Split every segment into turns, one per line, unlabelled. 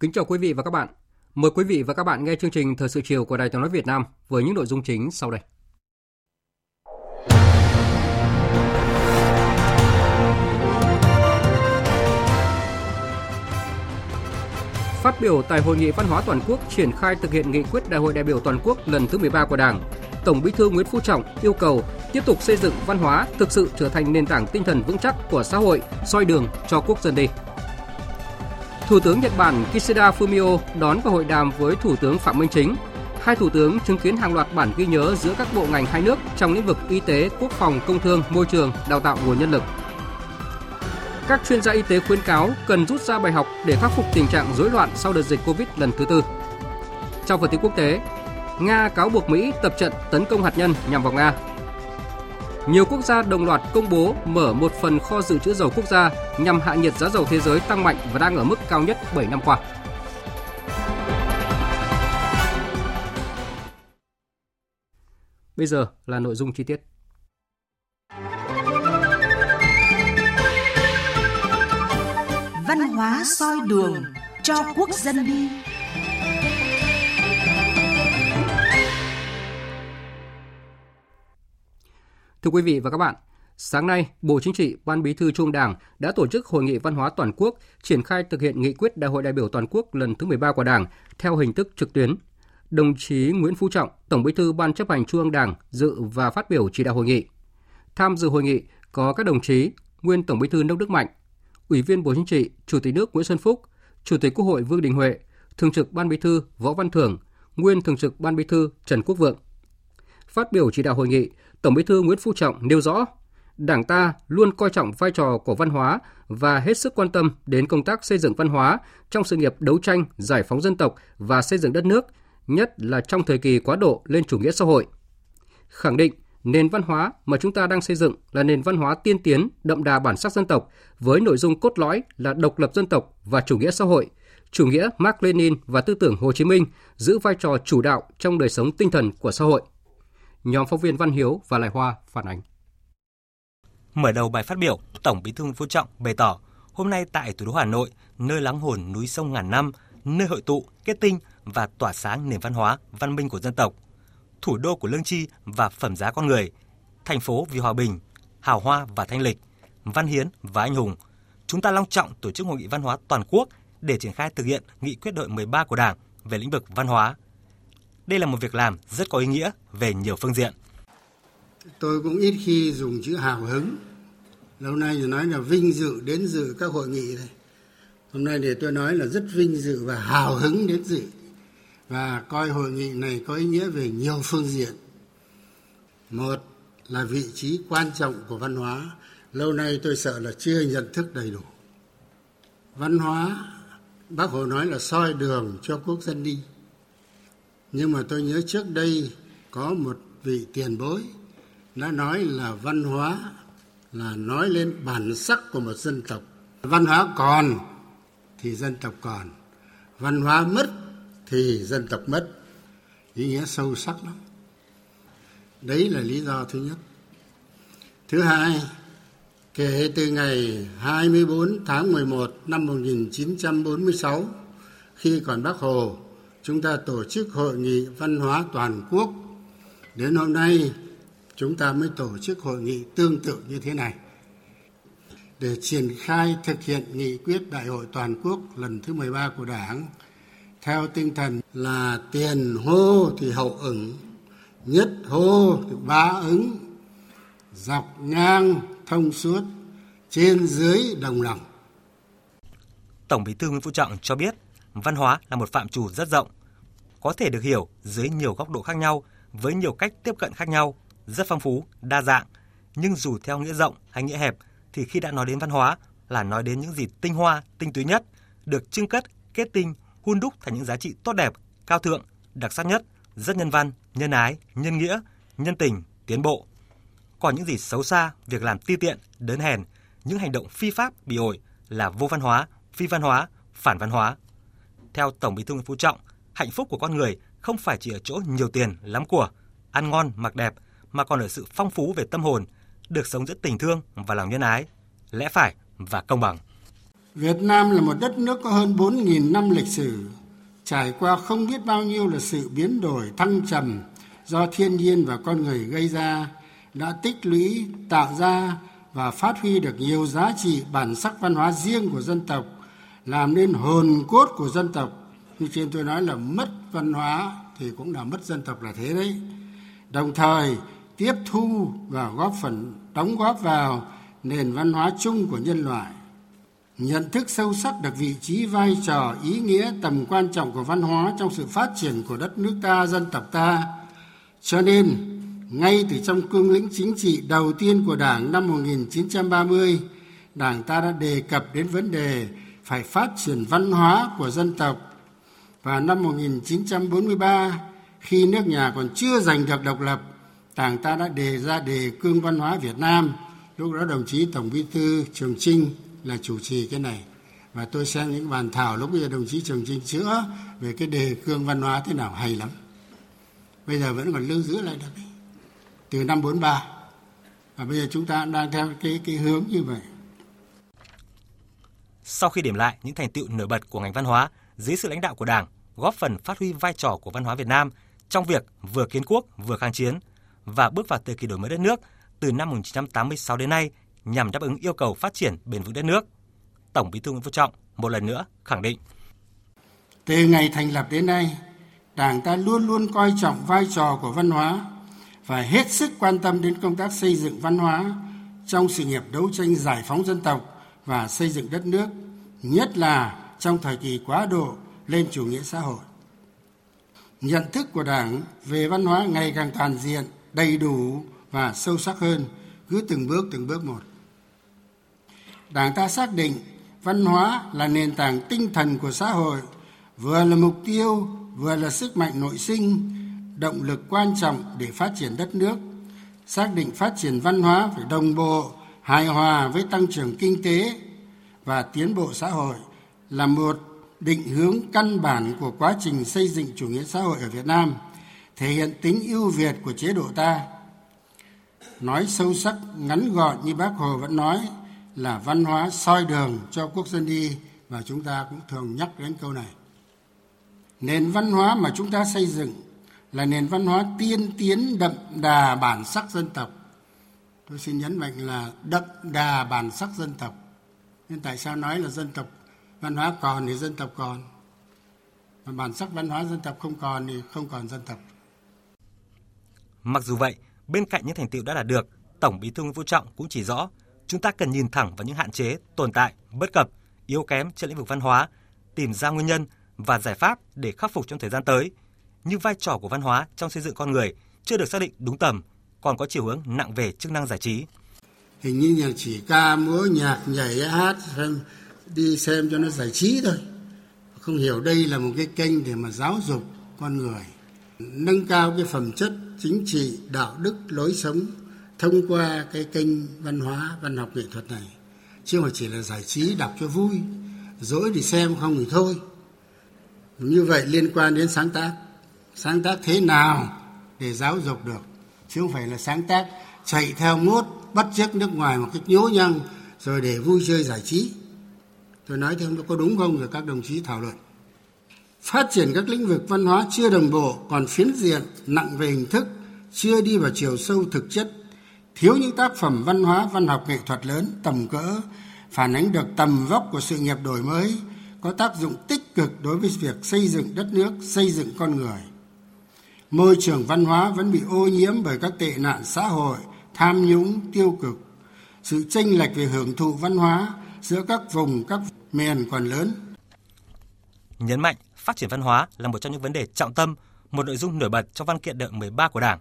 Kính chào quý vị và các bạn. Mời quý vị và các bạn nghe chương trình Thời sự chiều của Đài Tiếng nói Việt Nam với những nội dung chính sau đây. Phát biểu tại Hội nghị Văn hóa Toàn quốc triển khai thực hiện nghị quyết Đại hội đại biểu toàn quốc lần thứ 13 của Đảng, Tổng Bí thư Nguyễn Phú Trọng yêu cầu tiếp tục xây dựng văn hóa thực sự trở thành nền tảng tinh thần vững chắc của xã hội, soi đường cho quốc dân đi. Thủ tướng Nhật Bản Kishida Fumio đón và hội đàm với Thủ tướng Phạm Minh Chính. Hai thủ tướng chứng kiến hàng loạt bản ghi nhớ giữa các bộ ngành hai nước trong lĩnh vực y tế, quốc phòng, công thương, môi trường, đào tạo nguồn nhân lực. Các chuyên gia y tế khuyến cáo cần rút ra bài học để khắc phục tình trạng rối loạn sau đợt dịch Covid lần thứ tư. Trong phần tin quốc tế, Nga cáo buộc Mỹ tập trận tấn công hạt nhân nhằm vào Nga. Nhiều quốc gia đồng loạt công bố mở một phần kho dự trữ dầu quốc gia nhằm hạ nhiệt giá dầu thế giới tăng mạnh và đang ở mức cao nhất 7 năm qua. Bây giờ là nội dung chi tiết.
Văn hóa soi đường cho quốc dân đi.
Thưa quý vị và các bạn, sáng nay, Bộ Chính trị, Ban Bí thư Trung Đảng đã tổ chức hội nghị văn hóa toàn quốc triển khai thực hiện nghị quyết Đại hội đại biểu toàn quốc lần thứ 13 của Đảng theo hình thức trực tuyến. Đồng chí Nguyễn Phú Trọng, Tổng Bí thư Ban chấp hành Trung ương Đảng dự và phát biểu chỉ đạo hội nghị. Tham dự hội nghị có các đồng chí nguyên Tổng Bí thư Nông Đức Mạnh, Ủy viên Bộ Chính trị, Chủ tịch nước Nguyễn Xuân Phúc, Chủ tịch Quốc hội Vương Đình Huệ, Thường trực Ban Bí thư Võ Văn Thưởng, nguyên Thường trực Ban Bí thư Trần Quốc Vượng. Phát biểu chỉ đạo hội nghị, Tổng Bí thư Nguyễn Phú Trọng nêu rõ, Đảng ta luôn coi trọng vai trò của văn hóa và hết sức quan tâm đến công tác xây dựng văn hóa trong sự nghiệp đấu tranh, giải phóng dân tộc và xây dựng đất nước, nhất là trong thời kỳ quá độ lên chủ nghĩa xã hội. Khẳng định nền văn hóa mà chúng ta đang xây dựng là nền văn hóa tiên tiến, đậm đà bản sắc dân tộc với nội dung cốt lõi là độc lập dân tộc và chủ nghĩa xã hội. Chủ nghĩa Mark Lenin và tư tưởng Hồ Chí Minh giữ vai trò chủ đạo trong đời sống tinh thần của xã hội. Nhóm phóng viên Văn Hiếu và Lại Hoa phản ánh.
Mở đầu bài phát biểu, Tổng Bí thư Nguyễn Phú Trọng bày tỏ, hôm nay tại thủ đô Hà Nội, nơi lắng hồn núi sông ngàn năm, nơi hội tụ, kết tinh và tỏa sáng nền văn hóa, văn minh của dân tộc, thủ đô của lương tri và phẩm giá con người, thành phố vì hòa bình, hào hoa và thanh lịch, văn hiến và anh hùng. Chúng ta long trọng tổ chức hội nghị văn hóa toàn quốc để triển khai thực hiện nghị quyết đội 13 của Đảng về lĩnh vực văn hóa. Đây là một việc làm rất có ý nghĩa về nhiều phương diện.
Tôi cũng ít khi dùng chữ hào hứng. Lâu nay thì nói là vinh dự đến dự các hội nghị này. Hôm nay để tôi nói là rất vinh dự và hào hứng đến dự. Và coi hội nghị này có ý nghĩa về nhiều phương diện. Một là vị trí quan trọng của văn hóa. Lâu nay tôi sợ là chưa nhận thức đầy đủ. Văn hóa, bác Hồ nói là soi đường cho quốc dân đi. Nhưng mà tôi nhớ trước đây có một vị tiền bối đã nói là văn hóa là nói lên bản sắc của một dân tộc. Văn hóa còn thì dân tộc còn, văn hóa mất thì dân tộc mất. Ý nghĩa sâu sắc lắm. Đấy là lý do thứ nhất. Thứ hai, kể từ ngày 24 tháng 11 năm 1946 khi còn Bác Hồ chúng ta tổ chức hội nghị văn hóa toàn quốc đến hôm nay chúng ta mới tổ chức hội nghị tương tự như thế này để triển khai thực hiện nghị quyết đại hội toàn quốc lần thứ 13 của Đảng theo tinh thần là tiền hô thì hậu ứng, nhất hô thì bá ứng, dọc ngang thông suốt, trên dưới đồng lòng.
Tổng Bí thư Nguyễn Phú Trọng cho biết, văn hóa là một phạm trù rất rộng, có thể được hiểu dưới nhiều góc độ khác nhau, với nhiều cách tiếp cận khác nhau, rất phong phú, đa dạng. Nhưng dù theo nghĩa rộng hay nghĩa hẹp, thì khi đã nói đến văn hóa là nói đến những gì tinh hoa, tinh túy nhất, được trưng cất, kết tinh, hun đúc thành những giá trị tốt đẹp, cao thượng, đặc sắc nhất, rất nhân văn, nhân ái, nhân nghĩa, nhân tình, tiến bộ. Còn những gì xấu xa, việc làm ti tiện, đớn hèn, những hành động phi pháp, bị ổi là vô văn hóa, phi văn hóa, phản văn hóa. Theo Tổng Bí thư Nguyễn Phú Trọng, hạnh phúc của con người không phải chỉ ở chỗ nhiều tiền, lắm của, ăn ngon, mặc đẹp, mà còn ở sự phong phú về tâm hồn, được sống giữa tình thương và lòng nhân ái, lẽ phải và công bằng.
Việt Nam là một đất nước có hơn 4.000 năm lịch sử, trải qua không biết bao nhiêu là sự biến đổi thăng trầm do thiên nhiên và con người gây ra, đã tích lũy, tạo ra và phát huy được nhiều giá trị bản sắc văn hóa riêng của dân tộc, làm nên hồn cốt của dân tộc. Như trên tôi nói là mất văn hóa thì cũng là mất dân tộc là thế đấy. Đồng thời tiếp thu và góp phần đóng góp vào nền văn hóa chung của nhân loại nhận thức sâu sắc được vị trí vai trò ý nghĩa tầm quan trọng của văn hóa trong sự phát triển của đất nước ta dân tộc ta cho nên ngay từ trong cương lĩnh chính trị đầu tiên của Đảng năm 1930, Đảng ta đã đề cập đến vấn đề phải phát triển văn hóa của dân tộc. Và năm 1943, khi nước nhà còn chưa giành được độc lập, Đảng ta đã đề ra đề cương văn hóa Việt Nam. Lúc đó đồng chí Tổng Bí thư Trường Trinh là chủ trì cái này. Và tôi xem những bàn thảo lúc bây giờ đồng chí Trường Trinh chữa về cái đề cương văn hóa thế nào hay lắm. Bây giờ vẫn còn lưu giữ lại được từ năm 43 và bây giờ chúng ta đang theo cái cái hướng như vậy.
Sau khi điểm lại những thành tựu nổi bật của ngành văn hóa dưới sự lãnh đạo của Đảng, góp phần phát huy vai trò của văn hóa Việt Nam trong việc vừa kiến quốc vừa kháng chiến và bước vào thời kỳ đổi mới đất nước từ năm 1986 đến nay nhằm đáp ứng yêu cầu phát triển bền vững đất nước. Tổng Bí thư Nguyễn Phú Trọng một lần nữa khẳng định:
Từ ngày thành lập đến nay, Đảng ta luôn luôn coi trọng vai trò của văn hóa và hết sức quan tâm đến công tác xây dựng văn hóa trong sự nghiệp đấu tranh giải phóng dân tộc và xây dựng đất nước, nhất là trong thời kỳ quá độ lên chủ nghĩa xã hội. Nhận thức của Đảng về văn hóa ngày càng toàn diện, đầy đủ và sâu sắc hơn, cứ từng bước từng bước một. Đảng ta xác định văn hóa là nền tảng tinh thần của xã hội, vừa là mục tiêu, vừa là sức mạnh nội sinh, động lực quan trọng để phát triển đất nước xác định phát triển văn hóa phải đồng bộ hài hòa với tăng trưởng kinh tế và tiến bộ xã hội là một định hướng căn bản của quá trình xây dựng chủ nghĩa xã hội ở Việt Nam, thể hiện tính ưu việt của chế độ ta. Nói sâu sắc, ngắn gọn như bác Hồ vẫn nói là văn hóa soi đường cho quốc dân đi và chúng ta cũng thường nhắc đến câu này. Nền văn hóa mà chúng ta xây dựng là nền văn hóa tiên tiến đậm đà bản sắc dân tộc tôi xin nhấn mạnh là đậm đà bản sắc dân tộc. Nên tại sao nói là dân tộc văn hóa còn thì dân tộc còn? Mà bản sắc văn hóa dân tộc không còn thì không còn dân tộc.
Mặc dù vậy bên cạnh những thành tựu đã đạt được tổng bí thư nguyễn phú trọng cũng chỉ rõ chúng ta cần nhìn thẳng vào những hạn chế tồn tại bất cập yếu kém trên lĩnh vực văn hóa tìm ra nguyên nhân và giải pháp để khắc phục trong thời gian tới. Như vai trò của văn hóa trong xây dựng con người chưa được xác định đúng tầm, còn có chiều hướng nặng về chức năng giải trí.
Hình như là chỉ ca múa nhạc nhảy hát xem đi xem cho nó giải trí thôi. Không hiểu đây là một cái kênh để mà giáo dục con người, nâng cao cái phẩm chất chính trị, đạo đức, lối sống thông qua cái kênh văn hóa, văn học nghệ thuật này. Chứ không phải chỉ là giải trí đọc cho vui, dỗi thì xem không thì thôi. Như vậy liên quan đến sáng tác sáng tác thế nào để giáo dục được chứ không phải là sáng tác chạy theo mốt bắt chước nước ngoài một cách nhố nhăng, rồi để vui chơi giải trí. Tôi nói thêm nó có đúng không rồi, các đồng chí thảo luận. Phát triển các lĩnh vực văn hóa chưa đồng bộ, còn phiến diện, nặng về hình thức, chưa đi vào chiều sâu thực chất. Thiếu những tác phẩm văn hóa, văn học, nghệ thuật lớn, tầm cỡ, phản ánh được tầm vóc của sự nghiệp đổi mới, có tác dụng tích cực đối với việc xây dựng đất nước, xây dựng con người môi trường văn hóa vẫn bị ô nhiễm bởi các tệ nạn xã hội tham nhũng tiêu cực sự chênh lệch về hưởng thụ văn hóa giữa các vùng các miền còn lớn.
Nhấn mạnh phát triển văn hóa là một trong những vấn đề trọng tâm, một nội dung nổi bật trong văn kiện đại hội 13 của Đảng.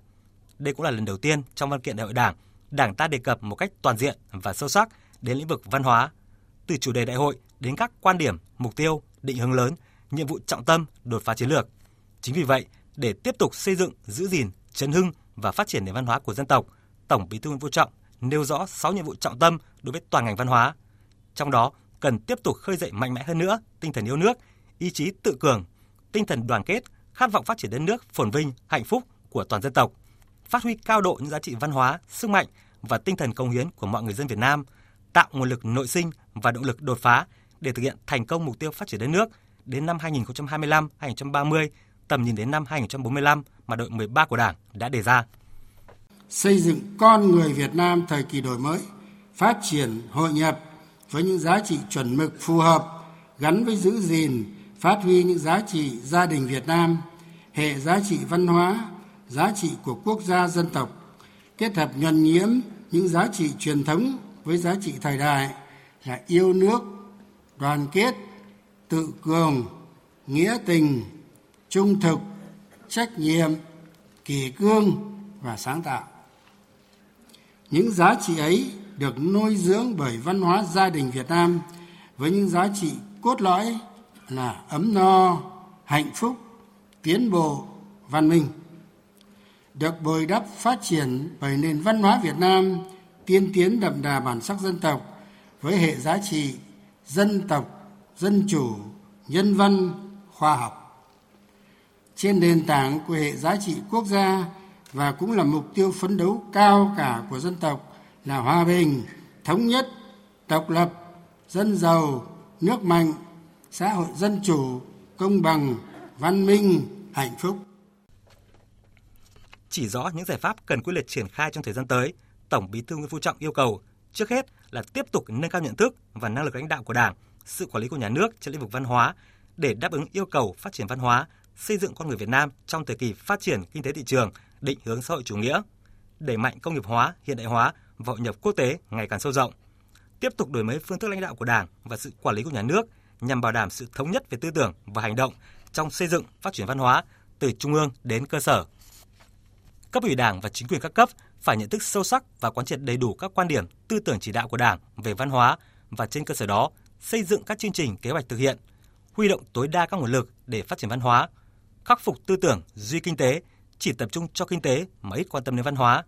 Đây cũng là lần đầu tiên trong văn kiện đại hội Đảng, Đảng ta đề cập một cách toàn diện và sâu sắc đến lĩnh vực văn hóa, từ chủ đề đại hội đến các quan điểm, mục tiêu, định hướng lớn, nhiệm vụ trọng tâm, đột phá chiến lược. Chính vì vậy, để tiếp tục xây dựng, giữ gìn, chấn hưng và phát triển nền văn hóa của dân tộc, Tổng Bí thư Nguyễn Phú Trọng nêu rõ 6 nhiệm vụ trọng tâm đối với toàn ngành văn hóa. Trong đó, cần tiếp tục khơi dậy mạnh mẽ hơn nữa tinh thần yêu nước, ý chí tự cường, tinh thần đoàn kết, khát vọng phát triển đất nước phồn vinh, hạnh phúc của toàn dân tộc, phát huy cao độ những giá trị văn hóa, sức mạnh và tinh thần công hiến của mọi người dân Việt Nam, tạo nguồn lực nội sinh và động lực đột phá để thực hiện thành công mục tiêu phát triển đất nước đến năm 2025-2030, tầm nhìn đến năm 2045 mà đội 13 của Đảng đã đề ra.
Xây dựng con người Việt Nam thời kỳ đổi mới, phát triển, hội nhập với những giá trị chuẩn mực phù hợp gắn với giữ gìn, phát huy những giá trị gia đình Việt Nam, hệ giá trị văn hóa, giá trị của quốc gia dân tộc, kết hợp nhuần nhiễm những giá trị truyền thống với giá trị thời đại là yêu nước, đoàn kết, tự cường, nghĩa tình, trung thực, trách nhiệm, kỳ cương và sáng tạo. Những giá trị ấy được nuôi dưỡng bởi văn hóa gia đình Việt Nam với những giá trị cốt lõi là ấm no, hạnh phúc, tiến bộ, văn minh. Được bồi đắp phát triển bởi nền văn hóa Việt Nam tiên tiến đậm đà bản sắc dân tộc với hệ giá trị dân tộc, dân chủ, nhân văn, khoa học. Trên nền tảng của hệ giá trị quốc gia và cũng là mục tiêu phấn đấu cao cả của dân tộc là hòa bình, thống nhất, độc lập, dân giàu, nước mạnh, xã hội dân chủ, công bằng, văn minh, hạnh phúc.
Chỉ rõ những giải pháp cần quyết liệt triển khai trong thời gian tới, Tổng Bí thư Nguyễn Phú Trọng yêu cầu trước hết là tiếp tục nâng cao nhận thức và năng lực lãnh đạo của Đảng, sự quản lý của nhà nước trên lĩnh vực văn hóa để đáp ứng yêu cầu phát triển văn hóa, xây dựng con người Việt Nam trong thời kỳ phát triển kinh tế thị trường, định hướng xã hội chủ nghĩa, đẩy mạnh công nghiệp hóa, hiện đại hóa và hội nhập quốc tế ngày càng sâu rộng. Tiếp tục đổi mới phương thức lãnh đạo của Đảng và sự quản lý của nhà nước nhằm bảo đảm sự thống nhất về tư tưởng và hành động trong xây dựng phát triển văn hóa từ trung ương đến cơ sở. Cấp ủy Đảng và chính quyền các cấp phải nhận thức sâu sắc và quán triệt đầy đủ các quan điểm, tư tưởng chỉ đạo của Đảng về văn hóa và trên cơ sở đó xây dựng các chương trình kế hoạch thực hiện, huy động tối đa các nguồn lực để phát triển văn hóa, khắc phục tư tưởng duy kinh tế, chỉ tập trung cho kinh tế mà ít quan tâm đến văn hóa.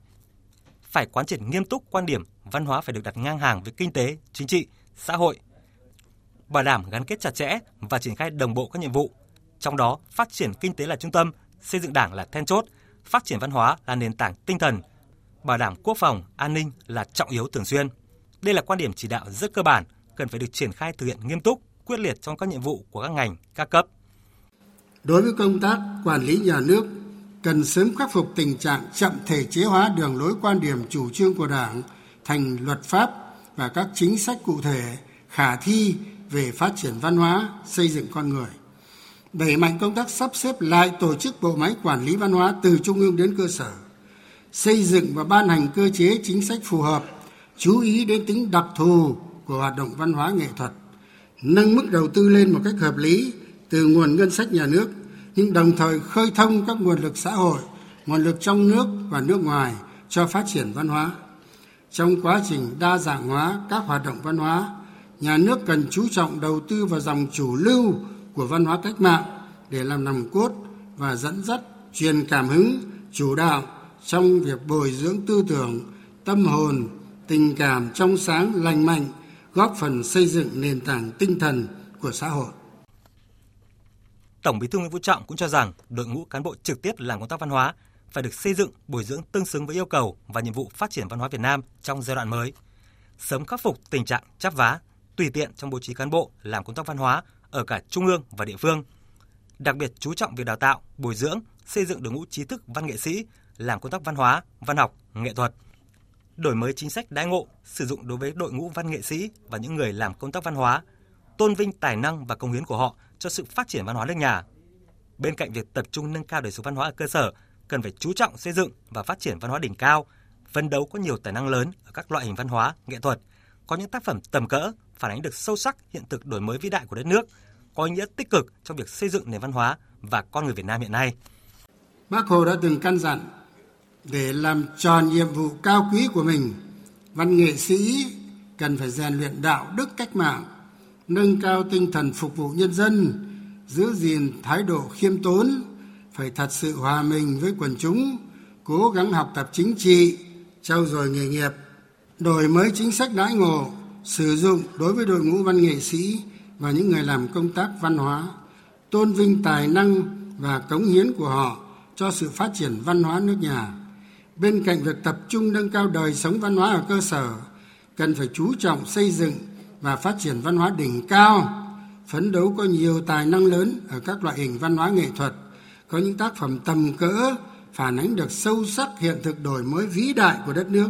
Phải quán triệt nghiêm túc quan điểm văn hóa phải được đặt ngang hàng với kinh tế, chính trị, xã hội. Bảo đảm gắn kết chặt chẽ và triển khai đồng bộ các nhiệm vụ. Trong đó, phát triển kinh tế là trung tâm, xây dựng đảng là then chốt, phát triển văn hóa là nền tảng tinh thần, bảo đảm quốc phòng, an ninh là trọng yếu thường xuyên. Đây là quan điểm chỉ đạo rất cơ bản, cần phải được triển khai thực hiện nghiêm túc, quyết liệt trong các nhiệm vụ của các ngành, các cấp.
Đối với công tác quản lý nhà nước, cần sớm khắc phục tình trạng chậm thể chế hóa đường lối quan điểm chủ trương của Đảng thành luật pháp và các chính sách cụ thể khả thi về phát triển văn hóa, xây dựng con người. Đẩy mạnh công tác sắp xếp lại tổ chức bộ máy quản lý văn hóa từ trung ương đến cơ sở xây dựng và ban hành cơ chế chính sách phù hợp chú ý đến tính đặc thù của hoạt động văn hóa nghệ thuật nâng mức đầu tư lên một cách hợp lý từ nguồn ngân sách nhà nước, nhưng đồng thời khơi thông các nguồn lực xã hội, nguồn lực trong nước và nước ngoài cho phát triển văn hóa. Trong quá trình đa dạng hóa các hoạt động văn hóa, nhà nước cần chú trọng đầu tư vào dòng chủ lưu của văn hóa cách mạng để làm nòng cốt và dẫn dắt, truyền cảm hứng, chủ đạo trong việc bồi dưỡng tư tưởng, tâm hồn, tình cảm trong sáng, lành mạnh, góp phần xây dựng nền tảng tinh thần của xã hội.
Tổng Bí thư Nguyễn Phú Trọng cũng cho rằng đội ngũ cán bộ trực tiếp làm công tác văn hóa phải được xây dựng, bồi dưỡng tương xứng với yêu cầu và nhiệm vụ phát triển văn hóa Việt Nam trong giai đoạn mới. Sớm khắc phục tình trạng chắp vá, tùy tiện trong bố trí cán bộ làm công tác văn hóa ở cả trung ương và địa phương. Đặc biệt chú trọng việc đào tạo, bồi dưỡng, xây dựng đội ngũ trí thức văn nghệ sĩ làm công tác văn hóa, văn học, nghệ thuật. Đổi mới chính sách đãi ngộ sử dụng đối với đội ngũ văn nghệ sĩ và những người làm công tác văn hóa, tôn vinh tài năng và công hiến của họ cho sự phát triển văn hóa nước nhà. Bên cạnh việc tập trung nâng cao đời sống văn hóa ở cơ sở, cần phải chú trọng xây dựng và phát triển văn hóa đỉnh cao, phấn đấu có nhiều tài năng lớn ở các loại hình văn hóa, nghệ thuật, có những tác phẩm tầm cỡ phản ánh được sâu sắc hiện thực đổi mới vĩ đại của đất nước, có ý nghĩa tích cực trong việc xây dựng nền văn hóa và con người Việt Nam hiện nay.
Bác Hồ đã từng căn dặn để làm tròn nhiệm vụ cao quý của mình, văn nghệ sĩ cần phải rèn luyện đạo đức cách mạng, nâng cao tinh thần phục vụ nhân dân, giữ gìn thái độ khiêm tốn, phải thật sự hòa mình với quần chúng, cố gắng học tập chính trị, trau dồi nghề nghiệp, đổi mới chính sách đãi ngộ, sử dụng đối với đội ngũ văn nghệ sĩ và những người làm công tác văn hóa, tôn vinh tài năng và cống hiến của họ cho sự phát triển văn hóa nước nhà. Bên cạnh việc tập trung nâng cao đời sống văn hóa ở cơ sở, cần phải chú trọng xây dựng và phát triển văn hóa đỉnh cao, phấn đấu có nhiều tài năng lớn ở các loại hình văn hóa nghệ thuật, có những tác phẩm tầm cỡ phản ánh được sâu sắc hiện thực đổi mới vĩ đại của đất nước,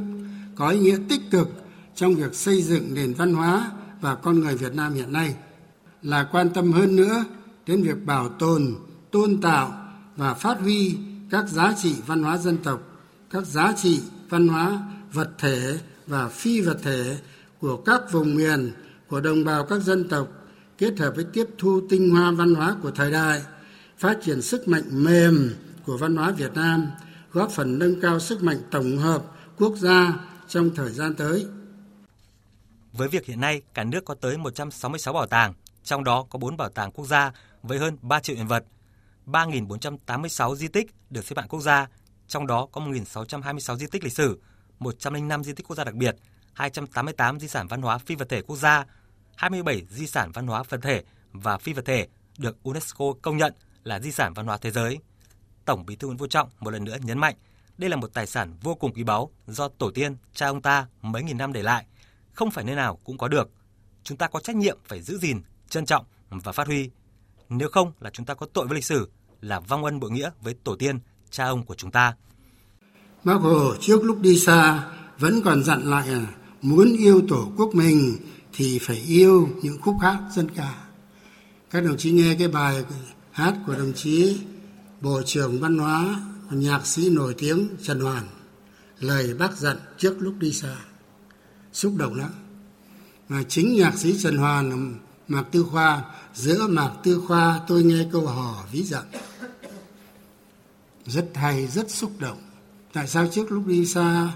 có ý nghĩa tích cực trong việc xây dựng nền văn hóa và con người Việt Nam hiện nay. Là quan tâm hơn nữa đến việc bảo tồn, tôn tạo và phát huy các giá trị văn hóa dân tộc, các giá trị văn hóa vật thể và phi vật thể của các vùng miền của đồng bào các dân tộc kết hợp với tiếp thu tinh hoa văn hóa của thời đại phát triển sức mạnh mềm của văn hóa Việt Nam góp phần nâng cao sức mạnh tổng hợp quốc gia trong thời gian tới.
Với việc hiện nay cả nước có tới 166 bảo tàng, trong đó có 4 bảo tàng quốc gia với hơn 3 triệu hiện vật, 3.486 di tích được xếp hạng quốc gia, trong đó có 1.626 di tích lịch sử, 105 di tích quốc gia đặc biệt, 288 di sản văn hóa phi vật thể quốc gia, 27 di sản văn hóa vật thể và phi vật thể được UNESCO công nhận là di sản văn hóa thế giới. Tổng Bí thư Nguyễn Phú Trọng một lần nữa nhấn mạnh, đây là một tài sản vô cùng quý báu do tổ tiên, cha ông ta mấy nghìn năm để lại, không phải nơi nào cũng có được. Chúng ta có trách nhiệm phải giữ gìn, trân trọng và phát huy. Nếu không là chúng ta có tội với lịch sử, là vong ân bội nghĩa với tổ tiên, cha ông của chúng ta.
Bác Hồ trước lúc đi xa vẫn còn dặn lại à, muốn yêu tổ quốc mình thì phải yêu những khúc hát dân ca. Các đồng chí nghe cái bài hát của đồng chí Bộ trưởng Văn hóa, nhạc sĩ nổi tiếng Trần Hoàn. Lời bác dặn trước lúc đi xa. Xúc động lắm. Mà chính nhạc sĩ Trần Hoàn, Mạc Tư Khoa, giữa Mạc Tư Khoa tôi nghe câu hò ví dặn. Rất hay, rất xúc động. Tại sao trước lúc đi xa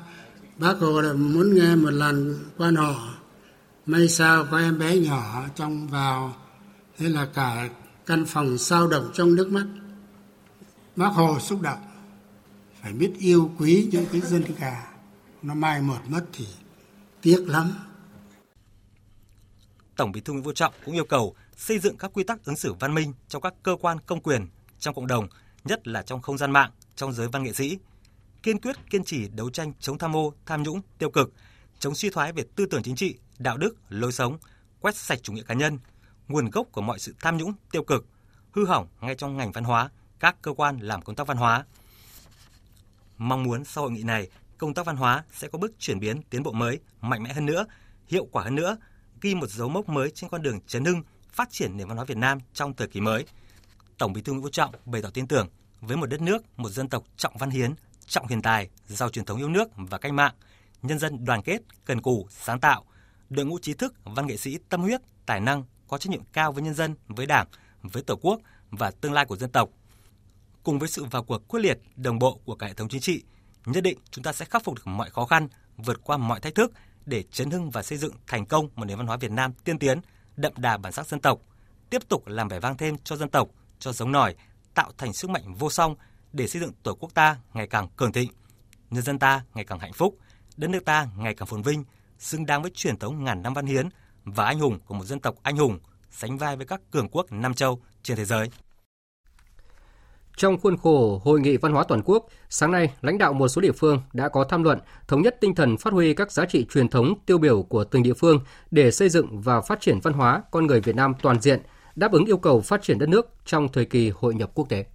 bác Hồ là muốn nghe một làn quan họ may sao có em bé nhỏ trong vào thế là cả căn phòng sao động trong nước mắt bác hồ xúc động phải biết yêu quý những cái dân ca nó mai một mất thì tiếc lắm
Tổng Bí thư Nguyễn Phú Trọng cũng yêu cầu xây dựng các quy tắc ứng xử văn minh trong các cơ quan công quyền, trong cộng đồng, nhất là trong không gian mạng, trong giới văn nghệ sĩ. Kiên quyết kiên trì đấu tranh chống tham ô tham nhũng, tiêu cực, chống suy thoái về tư tưởng chính trị, đạo đức, lối sống, quét sạch chủ nghĩa cá nhân, nguồn gốc của mọi sự tham nhũng, tiêu cực, hư hỏng ngay trong ngành văn hóa, các cơ quan làm công tác văn hóa. Mong muốn sau hội nghị này, công tác văn hóa sẽ có bước chuyển biến tiến bộ mới, mạnh mẽ hơn nữa, hiệu quả hơn nữa, ghi một dấu mốc mới trên con đường chấn hưng, phát triển nền văn hóa Việt Nam trong thời kỳ mới. Tổng Bí thư Nguyễn Phú Trọng bày tỏ tin tưởng với một đất nước, một dân tộc trọng văn hiến, trọng hiền tài, giàu truyền thống yêu nước và cách mạng, nhân dân đoàn kết, cần cù, sáng tạo, đội ngũ trí thức, văn nghệ sĩ tâm huyết, tài năng, có trách nhiệm cao với nhân dân, với Đảng, với Tổ quốc và tương lai của dân tộc. Cùng với sự vào cuộc quyết liệt, đồng bộ của cả hệ thống chính trị, nhất định chúng ta sẽ khắc phục được mọi khó khăn, vượt qua mọi thách thức để chấn hưng và xây dựng thành công một nền văn hóa Việt Nam tiên tiến, đậm đà bản sắc dân tộc, tiếp tục làm vẻ vang thêm cho dân tộc, cho giống nòi, tạo thành sức mạnh vô song để xây dựng Tổ quốc ta ngày càng cường thịnh, nhân dân ta ngày càng hạnh phúc, đất nước ta ngày càng phồn vinh, xứng đáng với truyền thống ngàn năm văn hiến và anh hùng của một dân tộc anh hùng, sánh vai với các cường quốc Nam châu trên thế giới.
Trong khuôn khổ Hội nghị Văn hóa Toàn quốc, sáng nay, lãnh đạo một số địa phương đã có tham luận thống nhất tinh thần phát huy các giá trị truyền thống tiêu biểu của từng địa phương để xây dựng và phát triển văn hóa con người Việt Nam toàn diện, đáp ứng yêu cầu phát triển đất nước trong thời kỳ hội nhập quốc tế.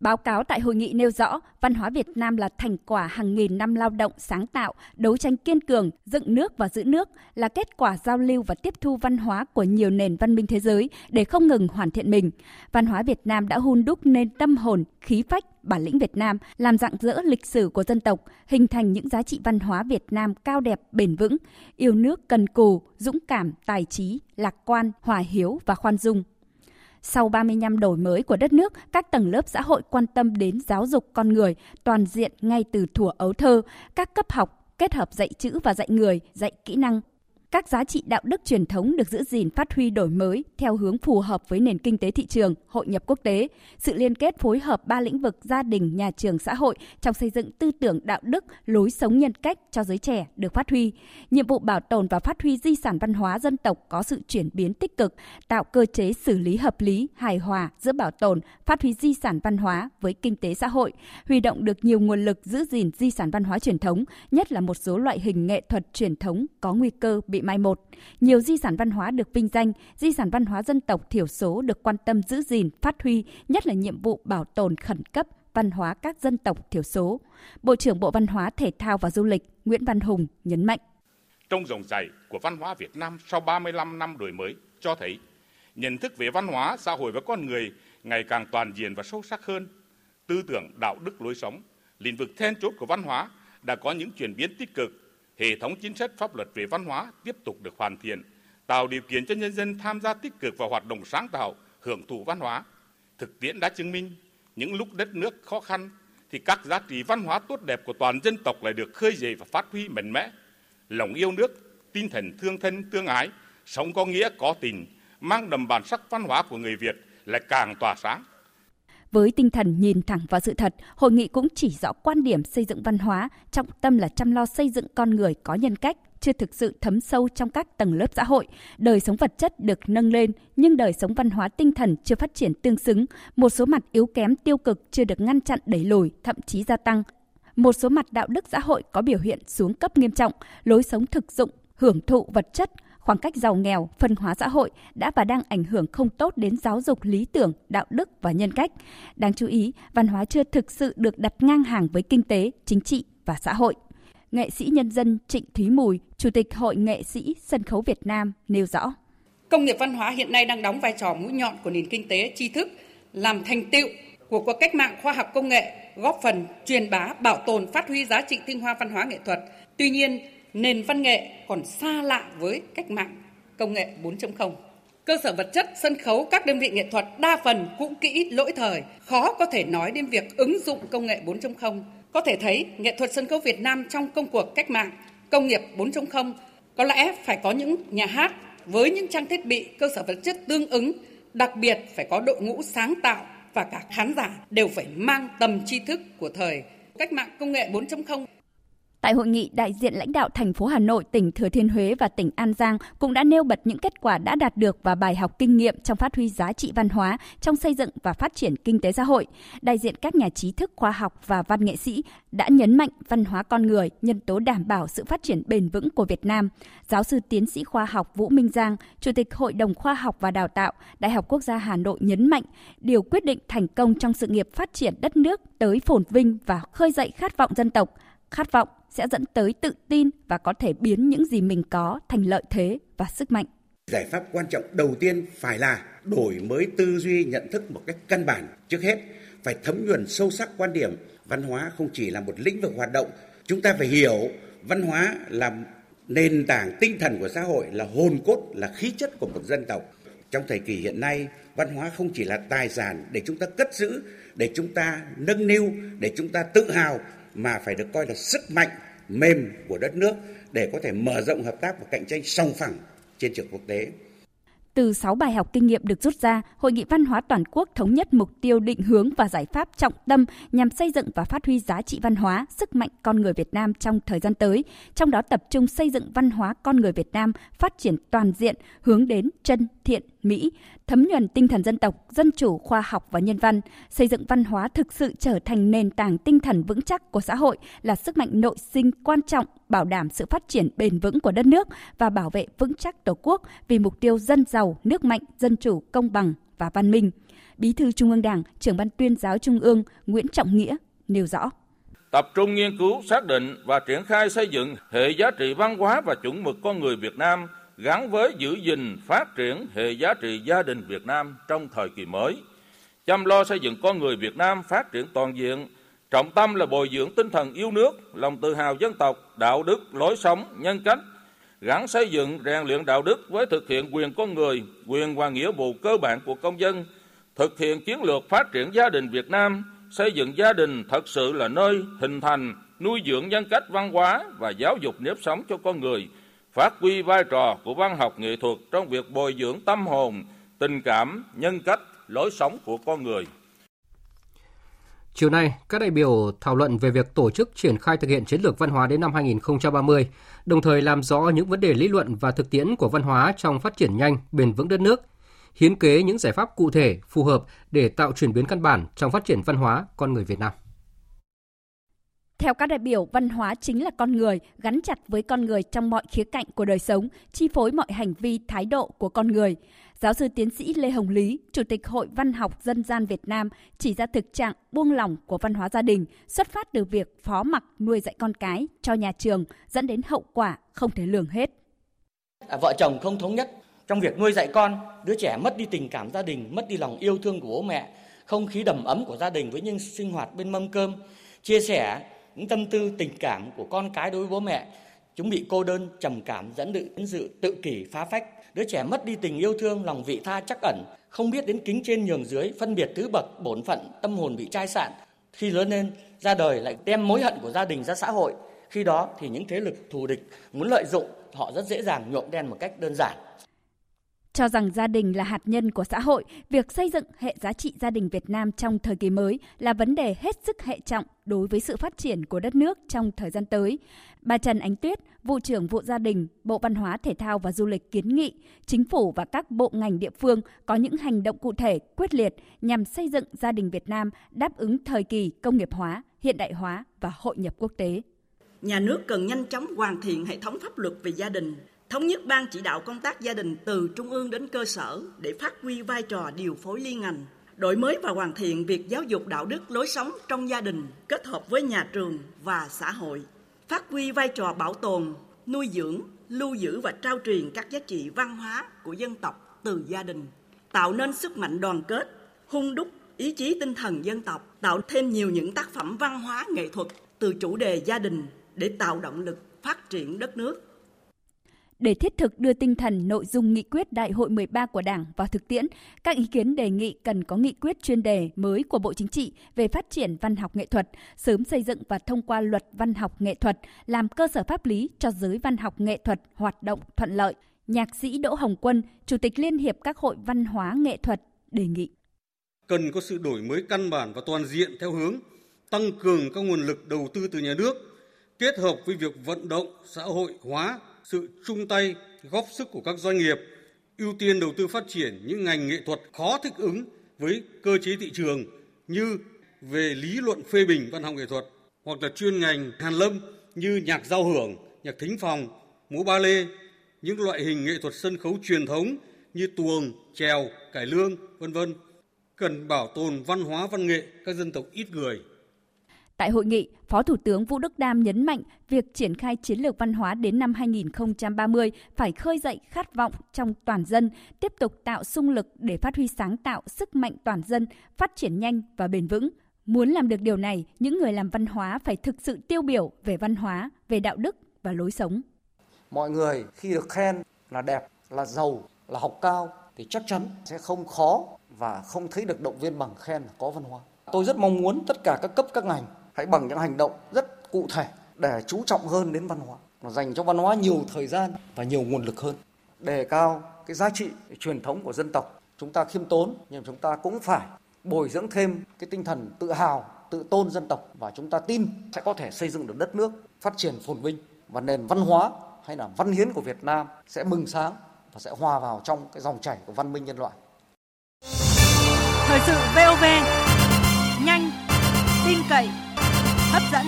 Báo cáo tại hội nghị nêu rõ, văn hóa Việt Nam là thành quả hàng nghìn năm lao động sáng tạo, đấu tranh kiên cường, dựng nước và giữ nước, là kết quả giao lưu và tiếp thu văn hóa của nhiều nền văn minh thế giới để không ngừng hoàn thiện mình. Văn hóa Việt Nam đã hun đúc nên tâm hồn, khí phách, bản lĩnh Việt Nam, làm dạng dỡ lịch sử của dân tộc, hình thành những giá trị văn hóa Việt Nam cao đẹp, bền vững, yêu nước cần cù, dũng cảm, tài trí, lạc quan, hòa hiếu và khoan dung. Sau 30 năm đổi mới của đất nước, các tầng lớp xã hội quan tâm đến giáo dục con người toàn diện ngay từ thuở ấu thơ, các cấp học kết hợp dạy chữ và dạy người, dạy kỹ năng, các giá trị đạo đức truyền thống được giữ gìn phát huy đổi mới theo hướng phù hợp với nền kinh tế thị trường, hội nhập quốc tế, sự liên kết phối hợp ba lĩnh vực gia đình, nhà trường, xã hội trong xây dựng tư tưởng đạo đức, lối sống nhân cách cho giới trẻ được phát huy. Nhiệm vụ bảo tồn và phát huy di sản văn hóa dân tộc có sự chuyển biến tích cực, tạo cơ chế xử lý hợp lý, hài hòa giữa bảo tồn, phát huy di sản văn hóa với kinh tế xã hội, huy động được nhiều nguồn lực giữ gìn di sản văn hóa truyền thống, nhất là một số loại hình nghệ thuật truyền thống có nguy cơ bị bị mai một. Nhiều di sản văn hóa được vinh danh, di sản văn hóa dân tộc thiểu số được quan tâm giữ gìn, phát huy, nhất là nhiệm vụ bảo tồn khẩn cấp văn hóa các dân tộc thiểu số. Bộ trưởng Bộ Văn hóa, Thể thao và Du lịch Nguyễn Văn Hùng nhấn mạnh.
Trong dòng chảy của văn hóa Việt Nam sau 35 năm đổi mới cho thấy nhận thức về văn hóa, xã hội và con người ngày càng toàn diện và sâu sắc hơn. Tư tưởng, đạo đức, lối sống, lĩnh vực then chốt của văn hóa đã có những chuyển biến tích cực hệ thống chính sách pháp luật về văn hóa tiếp tục được hoàn thiện, tạo điều kiện cho nhân dân tham gia tích cực vào hoạt động sáng tạo, hưởng thụ văn hóa. Thực tiễn đã chứng minh, những lúc đất nước khó khăn thì các giá trị văn hóa tốt đẹp của toàn dân tộc lại được khơi dậy và phát huy mạnh mẽ. Lòng yêu nước, tinh thần thương thân tương ái, sống có nghĩa có tình, mang đậm bản sắc văn hóa của người Việt lại càng tỏa sáng,
với tinh thần nhìn thẳng vào sự thật, hội nghị cũng chỉ rõ quan điểm xây dựng văn hóa, trọng tâm là chăm lo xây dựng con người có nhân cách, chưa thực sự thấm sâu trong các tầng lớp xã hội. Đời sống vật chất được nâng lên, nhưng đời sống văn hóa tinh thần chưa phát triển tương xứng. Một số mặt yếu kém tiêu cực chưa được ngăn chặn đẩy lùi, thậm chí gia tăng. Một số mặt đạo đức xã hội có biểu hiện xuống cấp nghiêm trọng, lối sống thực dụng, hưởng thụ vật chất, Khoảng cách giàu nghèo, phân hóa xã hội đã và đang ảnh hưởng không tốt đến giáo dục lý tưởng, đạo đức và nhân cách. Đáng chú ý, văn hóa chưa thực sự được đặt ngang hàng với kinh tế, chính trị và xã hội. Nghệ sĩ nhân dân Trịnh Thúy Mùi, Chủ tịch Hội Nghệ sĩ Sân khấu Việt Nam nêu rõ.
Công nghiệp văn hóa hiện nay đang đóng vai trò mũi nhọn của nền kinh tế tri thức, làm thành tựu của cuộc cách mạng khoa học công nghệ, góp phần truyền bá, bảo tồn, phát huy giá trị tinh hoa văn hóa nghệ thuật. Tuy nhiên, nền văn nghệ còn xa lạ với cách mạng công nghệ 4.0. Cơ sở vật chất, sân khấu, các đơn vị nghệ thuật đa phần cũ kỹ, lỗi thời, khó có thể nói đến việc ứng dụng công nghệ 4.0. Có thể thấy nghệ thuật sân khấu Việt Nam trong công cuộc cách mạng công nghiệp 4.0 có lẽ phải có những nhà hát với những trang thiết bị cơ sở vật chất tương ứng, đặc biệt phải có đội ngũ sáng tạo và cả khán giả đều phải mang tầm tri thức của thời cách mạng công nghệ 4.0
Tại hội nghị, đại diện lãnh đạo thành phố Hà Nội, tỉnh Thừa Thiên Huế và tỉnh An Giang cũng đã nêu bật những kết quả đã đạt được và bài học kinh nghiệm trong phát huy giá trị văn hóa trong xây dựng và phát triển kinh tế xã hội. Đại diện các nhà trí thức khoa học và văn nghệ sĩ đã nhấn mạnh văn hóa con người, nhân tố đảm bảo sự phát triển bền vững của Việt Nam. Giáo sư tiến sĩ khoa học Vũ Minh Giang, Chủ tịch Hội đồng Khoa học và Đào tạo, Đại học Quốc gia Hà Nội nhấn mạnh điều quyết định thành công trong sự nghiệp phát triển đất nước tới phồn vinh và khơi dậy khát vọng dân tộc, khát vọng sẽ dẫn tới tự tin và có thể biến những gì mình có thành lợi thế và sức mạnh.
Giải pháp quan trọng đầu tiên phải là đổi mới tư duy nhận thức một cách căn bản. Trước hết, phải thấm nhuần sâu sắc quan điểm văn hóa không chỉ là một lĩnh vực hoạt động. Chúng ta phải hiểu văn hóa là nền tảng tinh thần của xã hội, là hồn cốt, là khí chất của một dân tộc. Trong thời kỳ hiện nay, văn hóa không chỉ là tài sản để chúng ta cất giữ, để chúng ta nâng niu, để chúng ta tự hào mà phải được coi là sức mạnh mềm của đất nước để có thể mở rộng hợp tác và cạnh tranh song phẳng trên trường quốc tế.
Từ 6 bài học kinh nghiệm được rút ra, Hội nghị văn hóa toàn quốc thống nhất mục tiêu định hướng và giải pháp trọng tâm nhằm xây dựng và phát huy giá trị văn hóa, sức mạnh con người Việt Nam trong thời gian tới, trong đó tập trung xây dựng văn hóa con người Việt Nam phát triển toàn diện, hướng đến chân, thiện, mỹ, thấm nhuần tinh thần dân tộc, dân chủ, khoa học và nhân văn, xây dựng văn hóa thực sự trở thành nền tảng tinh thần vững chắc của xã hội là sức mạnh nội sinh quan trọng bảo đảm sự phát triển bền vững của đất nước và bảo vệ vững chắc Tổ quốc vì mục tiêu dân giàu, nước mạnh, dân chủ, công bằng và văn minh. Bí thư Trung ương Đảng, trưởng ban tuyên giáo Trung ương Nguyễn Trọng Nghĩa nêu rõ.
Tập trung nghiên cứu, xác định và triển khai xây dựng hệ giá trị văn hóa và chuẩn mực con người Việt Nam gắn với giữ gìn, phát triển hệ giá trị gia đình Việt Nam trong thời kỳ mới. Chăm lo xây dựng con người Việt Nam phát triển toàn diện, trọng tâm là bồi dưỡng tinh thần yêu nước, lòng tự hào dân tộc, đạo đức, lối sống, nhân cách, gắn xây dựng rèn luyện đạo đức với thực hiện quyền con người, quyền và nghĩa vụ cơ bản của công dân, thực hiện chiến lược phát triển gia đình Việt Nam, xây dựng gia đình thật sự là nơi hình thành, nuôi dưỡng nhân cách văn hóa và giáo dục nếp sống cho con người, phát huy vai trò của văn học nghệ thuật trong việc bồi dưỡng tâm hồn, tình cảm, nhân cách, lối sống của con người.
Chiều nay, các đại biểu thảo luận về việc tổ chức triển khai thực hiện chiến lược văn hóa đến năm 2030, đồng thời làm rõ những vấn đề lý luận và thực tiễn của văn hóa trong phát triển nhanh, bền vững đất nước, hiến kế những giải pháp cụ thể, phù hợp để tạo chuyển biến căn bản trong phát triển văn hóa con người Việt Nam.
Theo các đại biểu, văn hóa chính là con người, gắn chặt với con người trong mọi khía cạnh của đời sống, chi phối mọi hành vi, thái độ của con người. Giáo sư tiến sĩ Lê Hồng Lý, Chủ tịch Hội Văn học Dân gian Việt Nam chỉ ra thực trạng buông lỏng của văn hóa gia đình xuất phát từ việc phó mặc nuôi dạy con cái cho nhà trường dẫn đến hậu quả không thể lường hết.
À, vợ chồng không thống nhất trong việc nuôi dạy con, đứa trẻ mất đi tình cảm gia đình, mất đi lòng yêu thương của bố mẹ, không khí đầm ấm của gia đình với những sinh hoạt bên mâm cơm, chia sẻ những tâm tư, tình cảm của con cái đối với bố mẹ. Chúng bị cô đơn, trầm cảm dẫn đến sự tự kỷ, phá phách. Đứa trẻ mất đi tình yêu thương, lòng vị tha chắc ẩn, không biết đến kính trên nhường dưới, phân biệt thứ bậc, bổn phận, tâm hồn bị chai sạn. Khi lớn lên, ra đời lại đem mối hận của gia đình ra xã hội. Khi đó thì những thế lực thù địch muốn lợi dụng, họ rất dễ dàng nhuộm đen một cách đơn giản
cho rằng gia đình là hạt nhân của xã hội, việc xây dựng hệ giá trị gia đình Việt Nam trong thời kỳ mới là vấn đề hết sức hệ trọng đối với sự phát triển của đất nước trong thời gian tới. Bà Trần Ánh Tuyết, vụ trưởng vụ gia đình, Bộ Văn hóa Thể thao và Du lịch kiến nghị chính phủ và các bộ ngành địa phương có những hành động cụ thể, quyết liệt nhằm xây dựng gia đình Việt Nam đáp ứng thời kỳ công nghiệp hóa, hiện đại hóa và hội nhập quốc tế.
Nhà nước cần nhanh chóng hoàn thiện hệ thống pháp luật về gia đình, thống nhất ban chỉ đạo công tác gia đình từ trung ương đến cơ sở để phát huy vai trò điều phối liên ngành, đổi mới và hoàn thiện việc giáo dục đạo đức lối sống trong gia đình kết hợp với nhà trường và xã hội, phát huy vai trò bảo tồn, nuôi dưỡng, lưu giữ và trao truyền các giá trị văn hóa của dân tộc từ gia đình, tạo nên sức mạnh đoàn kết, hung đúc ý chí tinh thần dân tộc, tạo thêm nhiều những tác phẩm văn hóa nghệ thuật từ chủ đề gia đình để tạo động lực phát triển đất nước
để thiết thực đưa tinh thần nội dung nghị quyết Đại hội 13 của Đảng vào thực tiễn, các ý kiến đề nghị cần có nghị quyết chuyên đề mới của Bộ Chính trị về phát triển văn học nghệ thuật, sớm xây dựng và thông qua luật văn học nghệ thuật làm cơ sở pháp lý cho giới văn học nghệ thuật hoạt động thuận lợi. Nhạc sĩ Đỗ Hồng Quân, Chủ tịch Liên hiệp các hội văn hóa nghệ thuật đề nghị.
Cần có sự đổi mới căn bản và toàn diện theo hướng tăng cường các nguồn lực đầu tư từ nhà nước, kết hợp với việc vận động xã hội hóa sự chung tay góp sức của các doanh nghiệp, ưu tiên đầu tư phát triển những ngành nghệ thuật khó thích ứng với cơ chế thị trường như về lý luận phê bình văn học nghệ thuật hoặc là chuyên ngành hàn lâm như nhạc giao hưởng, nhạc thính phòng, múa ba lê, những loại hình nghệ thuật sân khấu truyền thống như tuồng, trèo, cải lương, vân vân cần bảo tồn văn hóa văn nghệ các dân tộc ít người.
Tại hội nghị, Phó Thủ tướng Vũ Đức Đam nhấn mạnh việc triển khai chiến lược văn hóa đến năm 2030 phải khơi dậy khát vọng trong toàn dân, tiếp tục tạo sung lực để phát huy sáng tạo, sức mạnh toàn dân, phát triển nhanh và bền vững. Muốn làm được điều này, những người làm văn hóa phải thực sự tiêu biểu về văn hóa, về đạo đức và lối sống.
Mọi người khi được khen là đẹp, là giàu, là học cao thì chắc chắn sẽ không khó và không thấy được động viên bằng khen có văn hóa. Tôi rất mong muốn tất cả các cấp các ngành hãy bằng những hành động rất cụ thể để chú trọng hơn đến văn hóa. Và dành cho văn hóa nhiều thời gian và nhiều nguồn lực hơn. Đề cao cái giá trị truyền thống của dân tộc. Chúng ta khiêm tốn nhưng chúng ta cũng phải bồi dưỡng thêm cái tinh thần tự hào tự tôn dân tộc. Và chúng ta tin sẽ có thể xây dựng được đất nước phát triển phồn vinh. Và nền văn hóa hay là văn hiến của Việt Nam sẽ mừng sáng và sẽ hòa vào trong cái dòng chảy của văn minh nhân loại.
Thời sự VOV nhanh, tin cậy, hấp dẫn.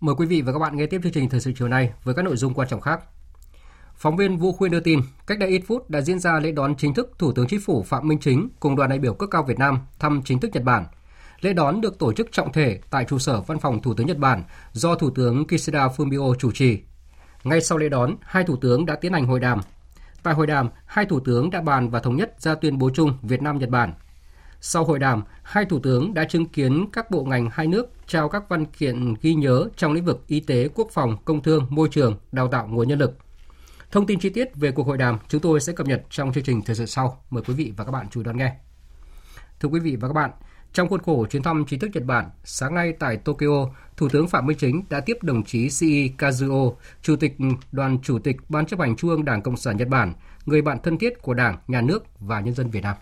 Mời quý vị và các bạn nghe tiếp chương trình thời sự chiều nay với các nội dung quan trọng khác. Phóng viên Vũ Khuyên đưa tin, cách đây ít phút đã diễn ra lễ đón chính thức Thủ tướng Chính phủ Phạm Minh Chính cùng đoàn đại biểu cấp cao Việt Nam thăm chính thức Nhật Bản. Lễ đón được tổ chức trọng thể tại trụ sở Văn phòng Thủ tướng Nhật Bản do Thủ tướng Kishida Fumio chủ trì. Ngay sau lễ đón, hai thủ tướng đã tiến hành hội đàm. Tại hội đàm, hai thủ tướng đã bàn và thống nhất ra tuyên bố chung Việt Nam Nhật Bản. Sau hội đàm, hai thủ tướng đã chứng kiến các bộ ngành hai nước trao các văn kiện ghi nhớ trong lĩnh vực y tế, quốc phòng, công thương, môi trường, đào tạo nguồn nhân lực. Thông tin chi tiết về cuộc hội đàm chúng tôi sẽ cập nhật trong chương trình thời sự sau. Mời quý vị và các bạn chú ý đón nghe. Thưa quý vị và các bạn, trong khuôn khổ chuyến thăm chính thức Nhật Bản, sáng nay tại Tokyo, Thủ tướng Phạm Minh Chính đã tiếp đồng chí Shii Kazuo, Chủ tịch Đoàn Chủ tịch Ban chấp hành Trung ương Đảng Cộng sản Nhật Bản, người bạn thân thiết của Đảng, Nhà nước và nhân dân Việt Nam.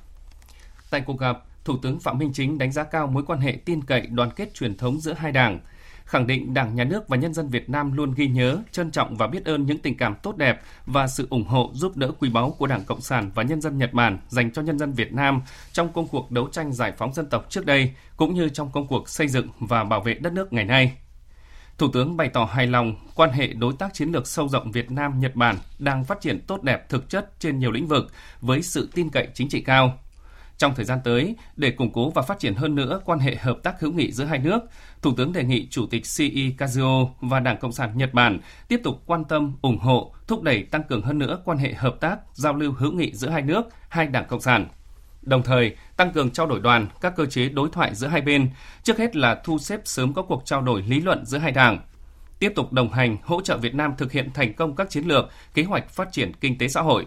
Tại cuộc gặp, Thủ tướng Phạm Minh Chính đánh giá cao mối quan hệ tin cậy đoàn kết truyền thống giữa hai đảng, khẳng định Đảng, Nhà nước và nhân dân Việt Nam luôn ghi nhớ, trân trọng và biết ơn những tình cảm tốt đẹp và sự ủng hộ giúp đỡ quý báu của Đảng Cộng sản và nhân dân Nhật Bản dành cho nhân dân Việt Nam trong công cuộc đấu tranh giải phóng dân tộc trước đây, cũng như trong công cuộc xây dựng và bảo vệ đất nước ngày nay. Thủ tướng bày tỏ hài lòng quan hệ đối tác chiến lược sâu rộng Việt Nam Nhật Bản đang phát triển tốt đẹp thực chất trên nhiều lĩnh vực với sự tin cậy chính trị cao. Trong thời gian tới, để củng cố và phát triển hơn nữa quan hệ hợp tác hữu nghị giữa hai nước, Thủ tướng đề nghị Chủ tịch CE Kazuo và Đảng Cộng sản Nhật Bản tiếp tục quan tâm, ủng hộ, thúc đẩy tăng cường hơn nữa quan hệ hợp tác, giao lưu hữu nghị giữa hai nước, hai Đảng Cộng sản. Đồng thời, tăng cường trao đổi đoàn, các cơ chế đối thoại giữa hai bên, trước hết là thu xếp sớm có cuộc trao đổi lý luận giữa hai đảng, tiếp tục đồng hành, hỗ trợ Việt Nam thực hiện thành công các chiến lược, kế hoạch phát triển kinh tế xã hội,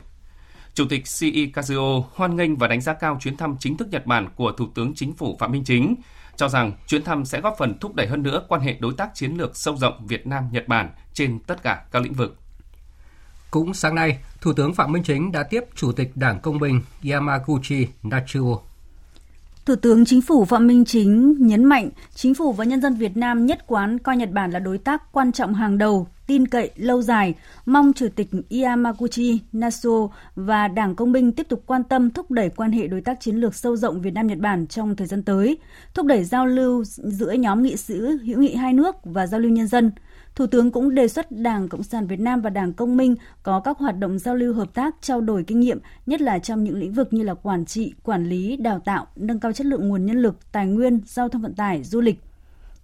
Chủ tịch CE Kazuo hoan nghênh và đánh giá cao chuyến thăm chính thức Nhật Bản của Thủ tướng Chính phủ Phạm Minh Chính, cho rằng chuyến thăm sẽ góp phần thúc đẩy hơn nữa quan hệ đối tác chiến lược sâu rộng Việt Nam-Nhật Bản trên tất cả các lĩnh vực.
Cũng sáng nay, Thủ tướng Phạm Minh Chính đã tiếp Chủ tịch Đảng Công binh Yamaguchi Natsuo.
Thủ tướng Chính phủ Phạm Minh Chính nhấn mạnh, Chính phủ và nhân dân Việt Nam nhất quán coi Nhật Bản là đối tác quan trọng hàng đầu, tin cậy, lâu dài, mong Chủ tịch Yamaguchi Nasuo và Đảng Công binh tiếp tục quan tâm thúc đẩy quan hệ đối tác chiến lược sâu rộng Việt Nam-Nhật Bản trong thời gian tới, thúc đẩy giao lưu giữa nhóm nghị sĩ hữu nghị hai nước và giao lưu nhân dân – Thủ tướng cũng đề xuất Đảng Cộng sản Việt Nam và Đảng Công minh có các hoạt động giao lưu hợp tác, trao đổi kinh nghiệm, nhất là trong những lĩnh vực như là quản trị, quản lý, đào tạo, nâng cao chất lượng nguồn nhân lực, tài nguyên, giao thông vận tải, du lịch.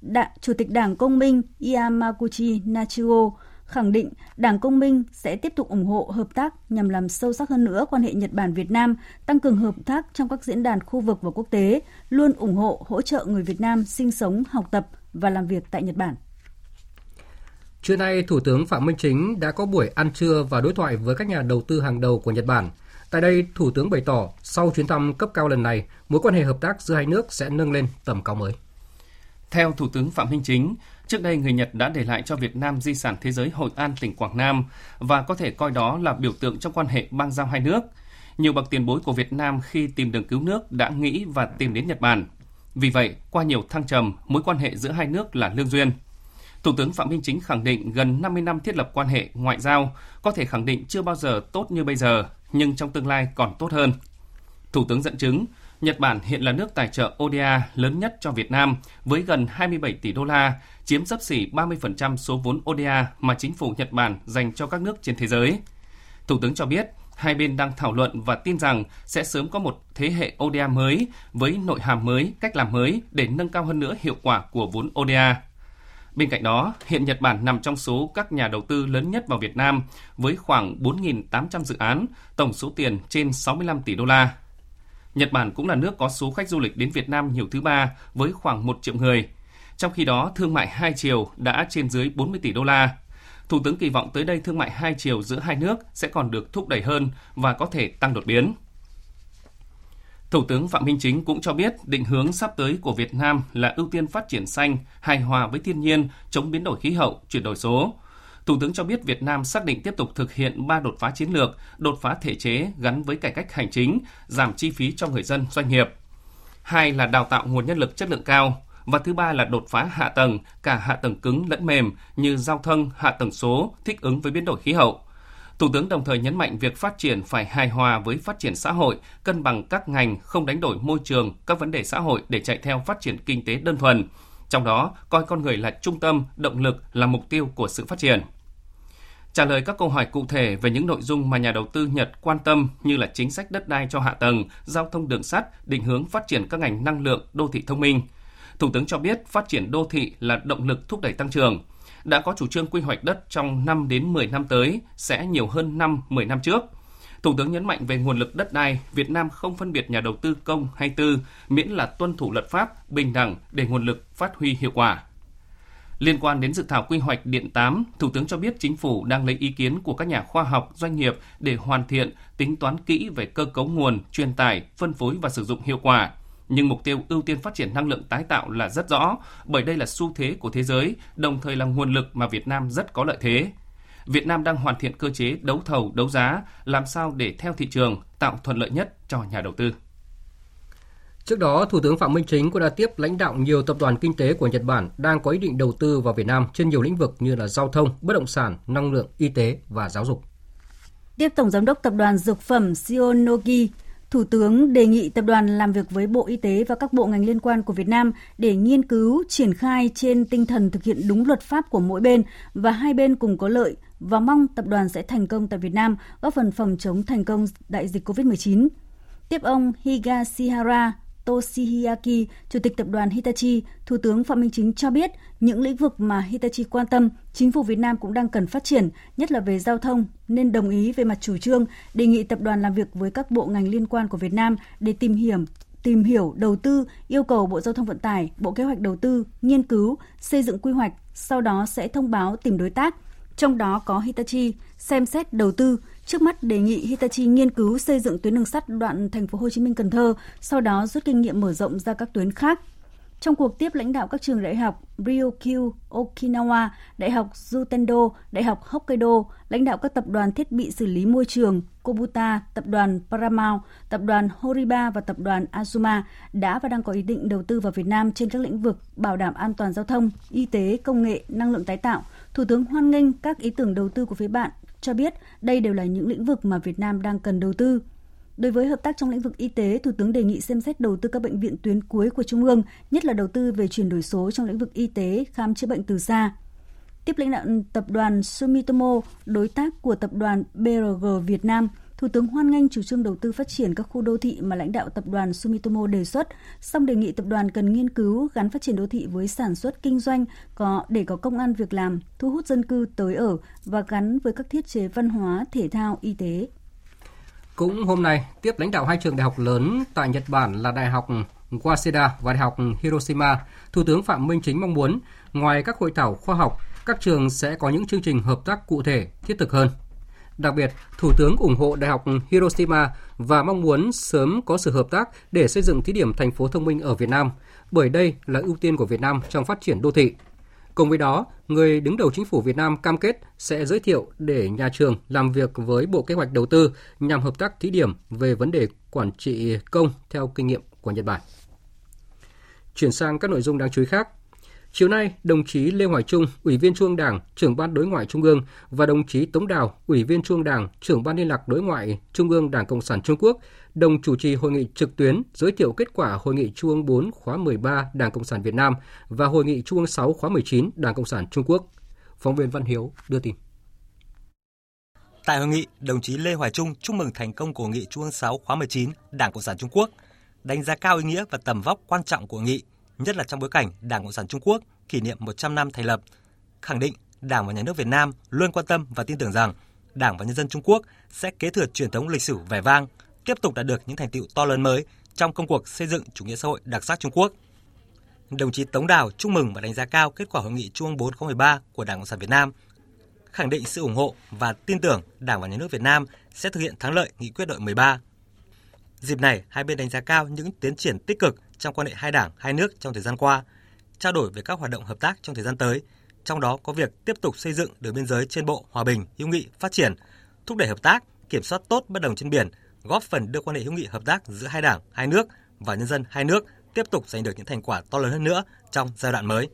Đạ, Chủ tịch Đảng Công minh Yamaguchi Nachigo khẳng định Đảng Công minh sẽ tiếp tục ủng hộ hợp tác nhằm làm sâu sắc hơn nữa quan hệ Nhật Bản Việt Nam, tăng cường hợp tác trong các diễn đàn khu vực và quốc tế, luôn ủng hộ hỗ trợ người Việt Nam sinh sống, học tập và làm việc tại Nhật Bản.
Trưa nay, Thủ tướng Phạm Minh Chính đã có buổi ăn trưa và đối thoại với các nhà đầu tư hàng đầu của Nhật Bản. Tại đây, Thủ tướng bày tỏ sau chuyến thăm cấp cao lần này, mối quan hệ hợp tác giữa hai nước sẽ nâng lên tầm cao mới.
Theo Thủ tướng Phạm Minh Chính, trước đây người Nhật đã để lại cho Việt Nam di sản thế giới Hội An tỉnh Quảng Nam và có thể coi đó là biểu tượng trong quan hệ bang giao hai nước. Nhiều bậc tiền bối của Việt Nam khi tìm đường cứu nước đã nghĩ và tìm đến Nhật Bản. Vì vậy, qua nhiều thăng trầm, mối quan hệ giữa hai nước là lương duyên. Thủ tướng Phạm Minh Chính khẳng định gần 50 năm thiết lập quan hệ ngoại giao có thể khẳng định chưa bao giờ tốt như bây giờ, nhưng trong tương lai còn tốt hơn. Thủ tướng dẫn chứng, Nhật Bản hiện là nước tài trợ ODA lớn nhất cho Việt Nam với gần 27 tỷ đô la, chiếm sấp xỉ 30% số vốn ODA mà chính phủ Nhật Bản dành cho các nước trên thế giới. Thủ tướng cho biết, hai bên đang thảo luận và tin rằng sẽ sớm có một thế hệ ODA mới với nội hàm mới, cách làm mới để nâng cao hơn nữa hiệu quả của vốn ODA. Bên cạnh đó, hiện Nhật Bản nằm trong số các nhà đầu tư lớn nhất vào Việt Nam với khoảng 4.800 dự án, tổng số tiền trên 65 tỷ đô la. Nhật Bản cũng là nước có số khách du lịch đến Việt Nam nhiều thứ ba với khoảng 1 triệu người. Trong khi đó, thương mại hai chiều đã trên dưới 40 tỷ đô la. Thủ tướng kỳ vọng tới đây thương mại hai chiều giữa hai nước sẽ còn được thúc đẩy hơn và có thể tăng đột biến. Thủ tướng Phạm Minh Chính cũng cho biết định hướng sắp tới của Việt Nam là ưu tiên phát triển xanh, hài hòa với thiên nhiên, chống biến đổi khí hậu, chuyển đổi số. Thủ tướng cho biết Việt Nam xác định tiếp tục thực hiện ba đột phá chiến lược, đột phá thể chế gắn với cải cách hành chính, giảm chi phí cho người dân, doanh nghiệp. Hai là đào tạo nguồn nhân lực chất lượng cao, và thứ ba là đột phá hạ tầng, cả hạ tầng cứng lẫn mềm như giao thông, hạ tầng số, thích ứng với biến đổi khí hậu. Thủ tướng đồng thời nhấn mạnh việc phát triển phải hài hòa với phát triển xã hội, cân bằng các ngành, không đánh đổi môi trường, các vấn đề xã hội để chạy theo phát triển kinh tế đơn thuần. Trong đó, coi con người là trung tâm, động lực là mục tiêu của sự phát triển. trả lời các câu hỏi cụ thể về những nội dung mà nhà đầu tư Nhật quan tâm như là chính sách đất đai cho hạ tầng, giao thông đường sắt, định hướng phát triển các ngành năng lượng, đô thị thông minh. Thủ tướng cho biết phát triển đô thị là động lực thúc đẩy tăng trưởng. Đã có chủ trương quy hoạch đất trong 5 đến 10 năm tới sẽ nhiều hơn 5 10 năm trước. Thủ tướng nhấn mạnh về nguồn lực đất đai, Việt Nam không phân biệt nhà đầu tư công hay tư, miễn là tuân thủ luật pháp, bình đẳng để nguồn lực phát huy hiệu quả. Liên quan đến dự thảo quy hoạch điện 8, Thủ tướng cho biết chính phủ đang lấy ý kiến của các nhà khoa học, doanh nghiệp để hoàn thiện, tính toán kỹ về cơ cấu nguồn, truyền tải, phân phối và sử dụng hiệu quả. Nhưng mục tiêu ưu tiên phát triển năng lượng tái tạo là rất rõ, bởi đây là xu thế của thế giới, đồng thời là nguồn lực mà Việt Nam rất có lợi thế. Việt Nam đang hoàn thiện cơ chế đấu thầu, đấu giá, làm sao để theo thị trường, tạo thuận lợi nhất cho nhà đầu tư.
Trước đó, Thủ tướng Phạm Minh Chính cũng đã tiếp lãnh đạo nhiều tập đoàn kinh tế của Nhật Bản đang có ý định đầu tư vào Việt Nam trên nhiều lĩnh vực như là giao thông, bất động sản, năng lượng, y tế và giáo dục.
Tiếp Tổng Giám đốc Tập đoàn Dược phẩm Shionogi, Thủ tướng đề nghị tập đoàn làm việc với Bộ Y tế và các bộ ngành liên quan của Việt Nam để nghiên cứu, triển khai trên tinh thần thực hiện đúng luật pháp của mỗi bên và hai bên cùng có lợi và mong tập đoàn sẽ thành công tại Việt Nam, góp phần phòng chống thành công đại dịch COVID-19. Tiếp ông Higashihara Toshihiaki, Chủ tịch Tập đoàn Hitachi, Thủ tướng Phạm Minh Chính cho biết những lĩnh vực mà Hitachi quan tâm, chính phủ Việt Nam cũng đang cần phát triển, nhất là về giao thông, nên đồng ý về mặt chủ trương, đề nghị tập đoàn làm việc với các bộ ngành liên quan của Việt Nam để tìm hiểu tìm hiểu, đầu tư, yêu cầu Bộ Giao thông Vận tải, Bộ Kế hoạch Đầu tư, nghiên cứu, xây dựng quy hoạch, sau đó sẽ thông báo tìm đối tác, trong đó có Hitachi, xem xét đầu tư, Trước mắt đề nghị Hitachi nghiên cứu xây dựng tuyến đường sắt đoạn thành phố Hồ Chí Minh Cần Thơ, sau đó rút kinh nghiệm mở rộng ra các tuyến khác. Trong cuộc tiếp lãnh đạo các trường đại học Ryukyu, Okinawa, Đại học Jutendo, Đại học Hokkaido, lãnh đạo các tập đoàn thiết bị xử lý môi trường, Kobuta, tập đoàn Paramount, tập đoàn Horiba và tập đoàn Azuma đã và đang có ý định đầu tư vào Việt Nam trên các lĩnh vực bảo đảm an toàn giao thông, y tế, công nghệ, năng lượng tái tạo. Thủ tướng hoan nghênh các ý tưởng đầu tư của phía bạn cho biết đây đều là những lĩnh vực mà Việt Nam đang cần đầu tư. Đối với hợp tác trong lĩnh vực y tế, Thủ tướng đề nghị xem xét đầu tư các bệnh viện tuyến cuối của Trung ương, nhất là đầu tư về chuyển đổi số trong lĩnh vực y tế, khám chữa bệnh từ xa. Tiếp lãnh đạo tập đoàn Sumitomo, đối tác của tập đoàn BRG Việt Nam, Thủ tướng hoan nghênh chủ trương đầu tư phát triển các khu đô thị mà lãnh đạo tập đoàn Sumitomo đề xuất, song đề nghị tập đoàn cần nghiên cứu gắn phát triển đô thị với sản xuất kinh doanh có để có công an việc làm, thu hút dân cư tới ở và gắn với các thiết chế văn hóa, thể thao, y tế.
Cũng hôm nay, tiếp lãnh đạo hai trường đại học lớn tại Nhật Bản là Đại học Waseda và Đại học Hiroshima, Thủ tướng Phạm Minh Chính mong muốn ngoài các hội thảo khoa học, các trường sẽ có những chương trình hợp tác cụ thể, thiết thực hơn. Đặc biệt, Thủ tướng ủng hộ Đại học Hiroshima và mong muốn sớm có sự hợp tác để xây dựng thí điểm thành phố thông minh ở Việt Nam, bởi đây là ưu tiên của Việt Nam trong phát triển đô thị. Cùng với đó, người đứng đầu chính phủ Việt Nam cam kết sẽ giới thiệu để nhà trường làm việc với Bộ Kế hoạch Đầu tư nhằm hợp tác thí điểm về vấn đề quản trị công theo kinh nghiệm của Nhật Bản. Chuyển sang các nội dung đáng chú ý khác. Chiều nay, đồng chí Lê Hoài Trung, Ủy viên Trung ương Đảng, trưởng ban đối ngoại Trung ương và đồng chí Tống Đào, Ủy viên Trung ương Đảng, trưởng ban liên lạc đối ngoại Trung ương Đảng Cộng sản Trung Quốc đồng chủ trì hội nghị trực tuyến giới thiệu kết quả hội nghị Trung ương 4 khóa 13 Đảng Cộng sản Việt Nam và hội nghị Trung ương 6 khóa 19 Đảng Cộng sản Trung Quốc. Phóng viên Văn Hiếu đưa tin.
Tại hội nghị, đồng chí Lê Hoài Trung chúc mừng thành công của nghị Trung ương 6 khóa 19 Đảng Cộng sản Trung Quốc, đánh giá cao ý nghĩa và tầm vóc quan trọng của nghị nhất là trong bối cảnh Đảng Cộng sản Trung Quốc kỷ niệm 100 năm thành lập, khẳng định Đảng và Nhà nước Việt Nam luôn quan tâm và tin tưởng rằng Đảng và nhân dân Trung Quốc sẽ kế thừa truyền thống lịch sử vẻ vang, tiếp tục đạt được những thành tựu to lớn mới trong công cuộc xây dựng chủ nghĩa xã hội đặc sắc Trung Quốc. Đồng chí Tống Đào chúc mừng và đánh giá cao kết quả hội nghị Trung ương 4 khóa 13 của Đảng Cộng sản Việt Nam, khẳng định sự ủng hộ và tin tưởng Đảng và Nhà nước Việt Nam sẽ thực hiện thắng lợi nghị quyết đội 13. Dịp này, hai bên đánh giá cao những tiến triển tích cực trong quan hệ hai đảng, hai nước trong thời gian qua, trao đổi về các hoạt động hợp tác trong thời gian tới, trong đó có việc tiếp tục xây dựng đường biên giới trên bộ hòa bình, hữu nghị, phát triển, thúc đẩy hợp tác, kiểm soát tốt bất đồng trên biển, góp phần đưa quan hệ hữu nghị hợp tác giữa hai đảng, hai nước và nhân dân hai nước tiếp tục giành được những thành quả to lớn hơn nữa trong giai đoạn mới.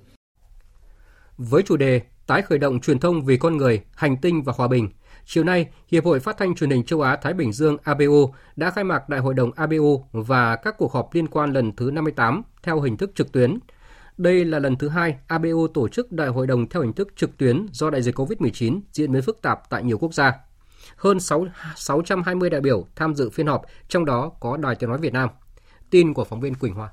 Với chủ đề tái khởi động truyền thông vì con người, hành tinh và hòa bình, Chiều nay, Hiệp hội Phát thanh Truyền hình Châu Á Thái Bình Dương ABO đã khai mạc Đại hội đồng ABO và các cuộc họp liên quan lần thứ 58 theo hình thức trực tuyến. Đây là lần thứ hai ABU tổ chức đại hội đồng theo hình thức trực tuyến do đại dịch COVID-19 diễn biến phức tạp tại nhiều quốc gia. Hơn 6, 620 đại biểu tham dự phiên họp, trong đó có Đài Tiếng Nói Việt Nam. Tin của phóng viên Quỳnh Hoa.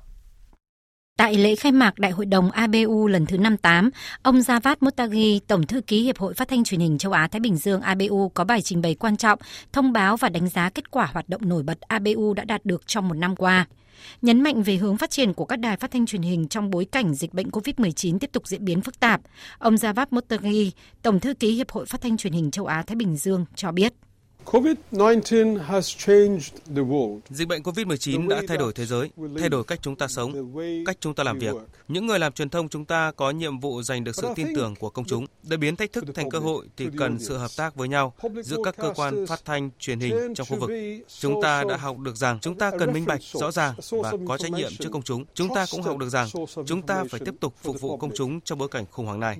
Tại lễ khai mạc Đại hội đồng ABU lần thứ 58, ông Javad Motagi, Tổng thư ký Hiệp hội Phát thanh Truyền hình châu Á Thái Bình Dương ABU có bài trình bày quan trọng, thông báo và đánh giá kết quả hoạt động nổi bật ABU đã đạt được trong một năm qua. Nhấn mạnh về hướng phát triển của các đài phát thanh truyền hình trong bối cảnh dịch bệnh COVID-19 tiếp tục diễn biến phức tạp, ông Javad Motagi, Tổng thư ký Hiệp hội Phát thanh Truyền hình châu Á Thái Bình Dương cho biết.
Dịch bệnh COVID-19 đã thay đổi thế giới, thay đổi cách chúng ta sống, cách chúng ta làm việc. Những người làm truyền thông chúng ta có nhiệm vụ giành được sự tin tưởng của công chúng. Để biến thách thức thành cơ hội thì cần sự hợp tác với nhau giữa các cơ quan phát thanh, truyền hình trong khu vực. Chúng ta đã học được rằng chúng ta cần minh bạch, rõ ràng và có trách nhiệm trước công chúng. Chúng ta cũng học được rằng chúng ta phải tiếp tục phục vụ công chúng trong bối cảnh khủng hoảng này.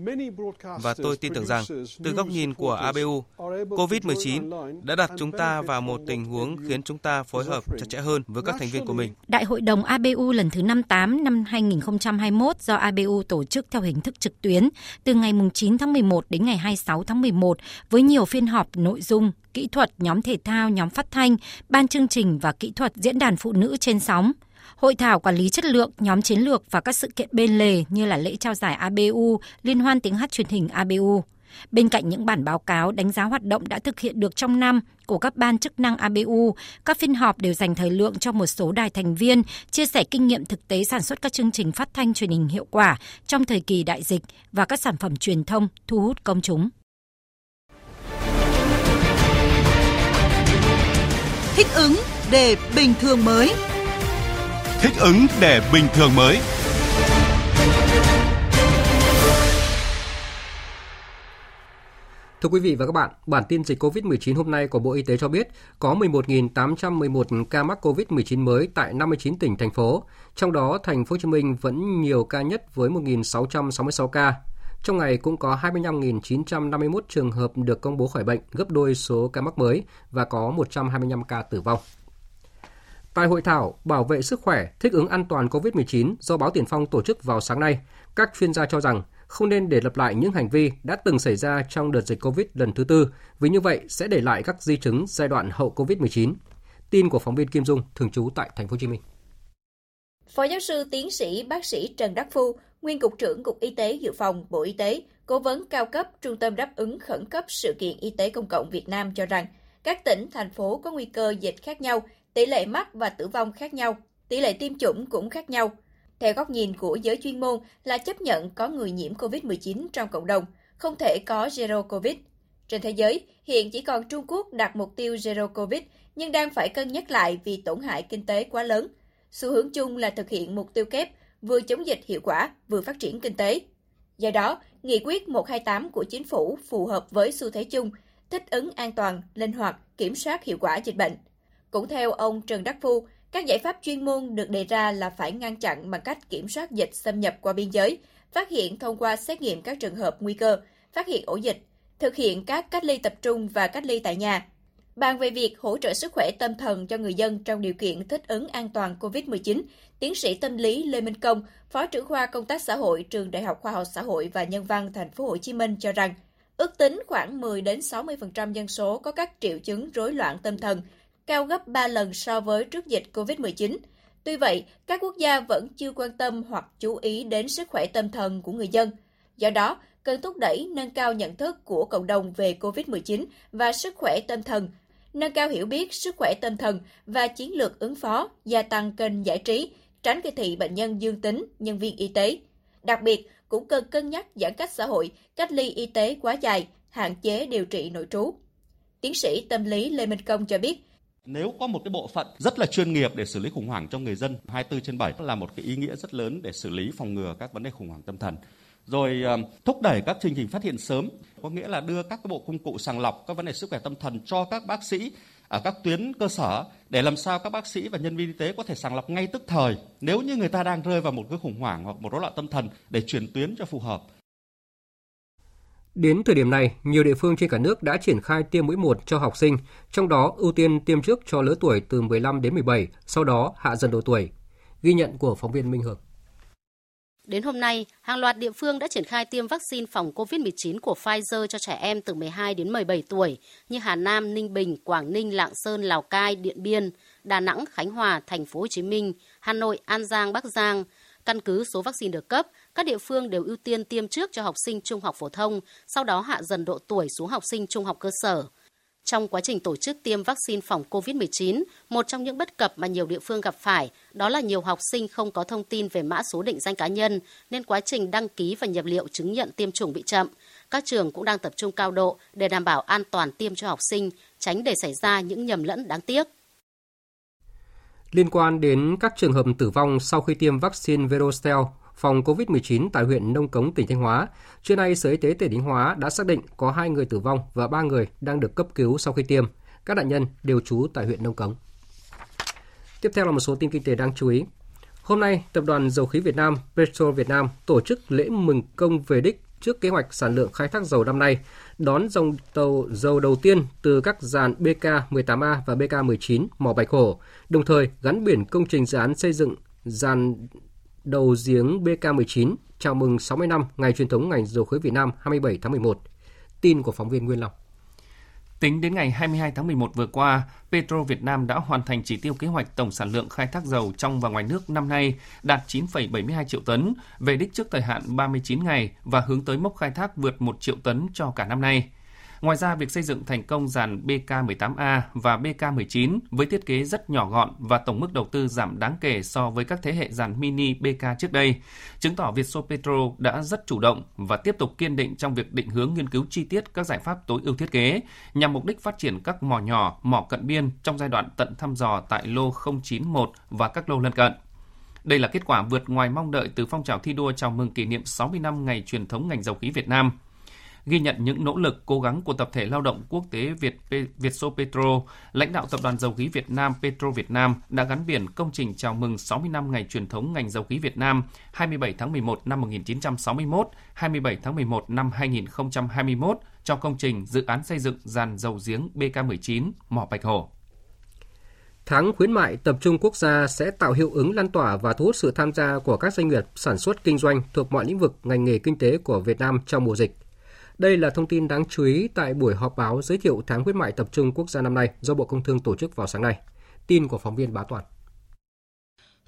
Và tôi tin tưởng rằng, từ góc nhìn của ABU, COVID-19 đã đặt chúng ta vào một tình huống khiến chúng ta phối hợp chặt chẽ hơn với các thành viên của mình.
Đại hội đồng ABU lần thứ 58 năm 2021 do ABU tổ chức theo hình thức trực tuyến từ ngày 9 tháng 11 đến ngày 26 tháng 11 với nhiều phiên họp nội dung, kỹ thuật, nhóm thể thao, nhóm phát thanh, ban chương trình và kỹ thuật diễn đàn phụ nữ trên sóng hội thảo quản lý chất lượng, nhóm chiến lược và các sự kiện bên lề như là lễ trao giải ABU, liên hoan tiếng hát truyền hình ABU. Bên cạnh những bản báo cáo đánh giá hoạt động đã thực hiện được trong năm của các ban chức năng ABU, các phiên họp đều dành thời lượng cho một số đài thành viên chia sẻ kinh nghiệm thực tế sản xuất các chương trình phát thanh truyền hình hiệu quả trong thời kỳ đại dịch và các sản phẩm truyền thông thu hút công chúng.
Thích ứng để bình thường mới.
Thích ứng để bình thường mới.
Thưa quý vị và các bạn, bản tin dịch COVID-19 hôm nay của Bộ Y tế cho biết có 11.811 ca mắc COVID-19 mới tại 59 tỉnh thành phố, trong đó thành phố Hồ Chí Minh vẫn nhiều ca nhất với 1.666 ca. Trong ngày cũng có 25.951 trường hợp được công bố khỏi bệnh, gấp đôi số ca mắc mới và có 125 ca tử vong. Tại hội thảo Bảo vệ sức khỏe, thích ứng an toàn COVID-19 do báo Tiền Phong tổ chức vào sáng nay, các chuyên gia cho rằng không nên để lặp lại những hành vi đã từng xảy ra trong đợt dịch COVID lần thứ tư, vì như vậy sẽ để lại các di chứng giai đoạn hậu COVID-19. Tin của phóng viên Kim Dung thường trú tại thành phố Hồ Chí Minh.
Phó giáo sư tiến sĩ bác sĩ Trần Đắc Phu, nguyên cục trưởng Cục Y tế Dự phòng Bộ Y tế, cố vấn cao cấp Trung tâm đáp ứng khẩn cấp sự kiện y tế công cộng Việt Nam cho rằng các tỉnh, thành phố có nguy cơ dịch khác nhau, tỷ lệ mắc và tử vong khác nhau, tỷ lệ tiêm chủng cũng khác nhau. Theo góc nhìn của giới chuyên môn là chấp nhận có người nhiễm COVID-19 trong cộng đồng, không thể có zero COVID. Trên thế giới, hiện chỉ còn Trung Quốc đặt mục tiêu zero COVID nhưng đang phải cân nhắc lại vì tổn hại kinh tế quá lớn. Xu hướng chung là thực hiện mục tiêu kép vừa chống dịch hiệu quả, vừa phát triển kinh tế. Do đó, nghị quyết 128 của chính phủ phù hợp với xu thế chung, thích ứng an toàn, linh hoạt, kiểm soát hiệu quả dịch bệnh. Cũng theo ông Trần Đắc Phu, các giải pháp chuyên môn được đề ra là phải ngăn chặn bằng cách kiểm soát dịch xâm nhập qua biên giới, phát hiện thông qua xét nghiệm các trường hợp nguy cơ, phát hiện ổ dịch, thực hiện các cách ly tập trung và cách ly tại nhà. Bàn về việc hỗ trợ sức khỏe tâm thần cho người dân trong điều kiện thích ứng an toàn COVID-19, tiến sĩ tâm lý Lê Minh Công, Phó trưởng khoa công tác xã hội trường Đại học Khoa học Xã hội và Nhân văn Thành phố Hồ Chí Minh cho rằng, ước tính khoảng 10 đến 60% dân số có các triệu chứng rối loạn tâm thần, cao gấp 3 lần so với trước dịch COVID-19. Tuy vậy, các quốc gia vẫn chưa quan tâm hoặc chú ý đến sức khỏe tâm thần của người dân. Do đó, cần thúc đẩy nâng cao nhận thức của cộng đồng về COVID-19 và sức khỏe tâm thần, nâng cao hiểu biết sức khỏe tâm thần và chiến lược ứng phó, gia tăng kênh giải trí, tránh kỳ thị bệnh nhân dương tính, nhân viên y tế. Đặc biệt, cũng cần cân nhắc giãn cách xã hội, cách ly y tế quá dài, hạn chế điều trị nội trú. Tiến sĩ tâm lý Lê Minh Công cho biết,
nếu có một cái bộ phận rất là chuyên nghiệp để xử lý khủng hoảng cho người dân 24 trên 7 là một cái ý nghĩa rất lớn để xử lý phòng ngừa các vấn đề khủng hoảng tâm thần. Rồi ờ, thúc đẩy các chương trình phát hiện sớm, có nghĩa là đưa các cái bộ công cụ sàng lọc các vấn đề sức khỏe tâm thần cho các bác sĩ ở các tuyến cơ sở để làm sao các bác sĩ và nhân viên y tế có thể sàng lọc ngay tức thời nếu như người ta đang rơi vào một cái khủng hoảng hoặc một rối loạn tâm thần để chuyển tuyến cho phù hợp.
Đến thời điểm này, nhiều địa phương trên cả nước đã triển khai tiêm mũi 1 cho học sinh, trong đó ưu tiên tiêm trước cho lứa tuổi từ 15 đến 17, sau đó hạ dần độ tuổi. Ghi nhận của phóng viên Minh Hường.
Đến hôm nay, hàng loạt địa phương đã triển khai tiêm vaccine phòng COVID-19 của Pfizer cho trẻ em từ 12 đến 17 tuổi như Hà Nam, Ninh Bình, Quảng Ninh, Lạng Sơn, Lào Cai, Điện Biên, Đà Nẵng, Khánh Hòa, Thành phố Hồ Chí Minh, Hà Nội, An Giang, Bắc Giang. Căn cứ số vaccine được cấp, các địa phương đều ưu tiên tiêm trước cho học sinh trung học phổ thông, sau đó hạ dần độ tuổi xuống học sinh trung học cơ sở. Trong quá trình tổ chức tiêm vaccine phòng COVID-19, một trong những bất cập mà nhiều địa phương gặp phải đó là nhiều học sinh không có thông tin về mã số định danh cá nhân, nên quá trình đăng ký và nhập liệu chứng nhận tiêm chủng bị chậm. Các trường cũng đang tập trung cao độ để đảm bảo an toàn tiêm cho học sinh, tránh để xảy ra những nhầm lẫn đáng tiếc.
Liên quan đến các trường hợp tử vong sau khi tiêm vaccine Verostel phòng COVID-19 tại huyện Nông Cống, tỉnh Thanh Hóa. Trưa nay, Sở Y tế tỉnh Thanh Hóa đã xác định có 2 người tử vong và 3 người đang được cấp cứu sau khi tiêm. Các nạn nhân đều trú tại huyện Nông Cống. Tiếp theo là một số tin kinh tế đáng chú ý. Hôm nay, Tập đoàn Dầu khí Việt Nam Petro Việt Nam tổ chức lễ mừng công về đích trước kế hoạch sản lượng khai thác dầu năm nay, đón dòng tàu dầu đầu tiên từ các dàn BK18A và BK19 mỏ Bạch Hổ, đồng thời gắn biển công trình dự án xây dựng dàn đầu giếng BK19 chào mừng 60 năm ngày truyền thống ngành dầu khí Việt Nam 27 tháng 11. Tin của phóng viên Nguyên Long.
Tính đến ngày 22 tháng 11 vừa qua, Petro Việt Nam đã hoàn thành chỉ tiêu kế hoạch tổng sản lượng khai thác dầu trong và ngoài nước năm nay đạt 9,72 triệu tấn, về đích trước thời hạn 39 ngày và hướng tới mốc khai thác vượt 1 triệu tấn cho cả năm nay. Ngoài ra, việc xây dựng thành công dàn BK18A và BK19 với thiết kế rất nhỏ gọn và tổng mức đầu tư giảm đáng kể so với các thế hệ dàn mini BK trước đây, chứng tỏ Vietso đã rất chủ động và tiếp tục kiên định trong việc định hướng nghiên cứu chi tiết các giải pháp tối ưu thiết kế nhằm mục đích phát triển các mỏ nhỏ, mỏ cận biên trong giai đoạn tận thăm dò tại lô 091 và các lô lân cận. Đây là kết quả vượt ngoài mong đợi từ phong trào thi đua chào mừng kỷ niệm 60 năm ngày truyền thống ngành dầu khí Việt Nam – ghi nhận những nỗ lực cố gắng của tập thể lao động quốc tế Việt Vietso Petro, lãnh đạo tập đoàn dầu khí Việt Nam Petro Việt Nam đã gắn biển công trình chào mừng 60 năm ngày truyền thống ngành dầu khí Việt Nam 27 tháng 11 năm 1961, 27 tháng 11 năm 2021 cho công trình dự án xây dựng dàn dầu giếng BK19 mỏ Bạch Hồ.
Tháng khuyến mại tập trung quốc gia sẽ tạo hiệu ứng lan tỏa và thu hút sự tham gia của các doanh nghiệp sản xuất kinh doanh thuộc mọi lĩnh vực ngành nghề kinh tế của Việt Nam trong mùa dịch. Đây là thông tin đáng chú ý tại buổi họp báo giới thiệu tháng khuyến mại tập trung quốc gia năm nay do Bộ Công Thương tổ chức vào sáng nay. Tin của phóng viên Bá Toàn.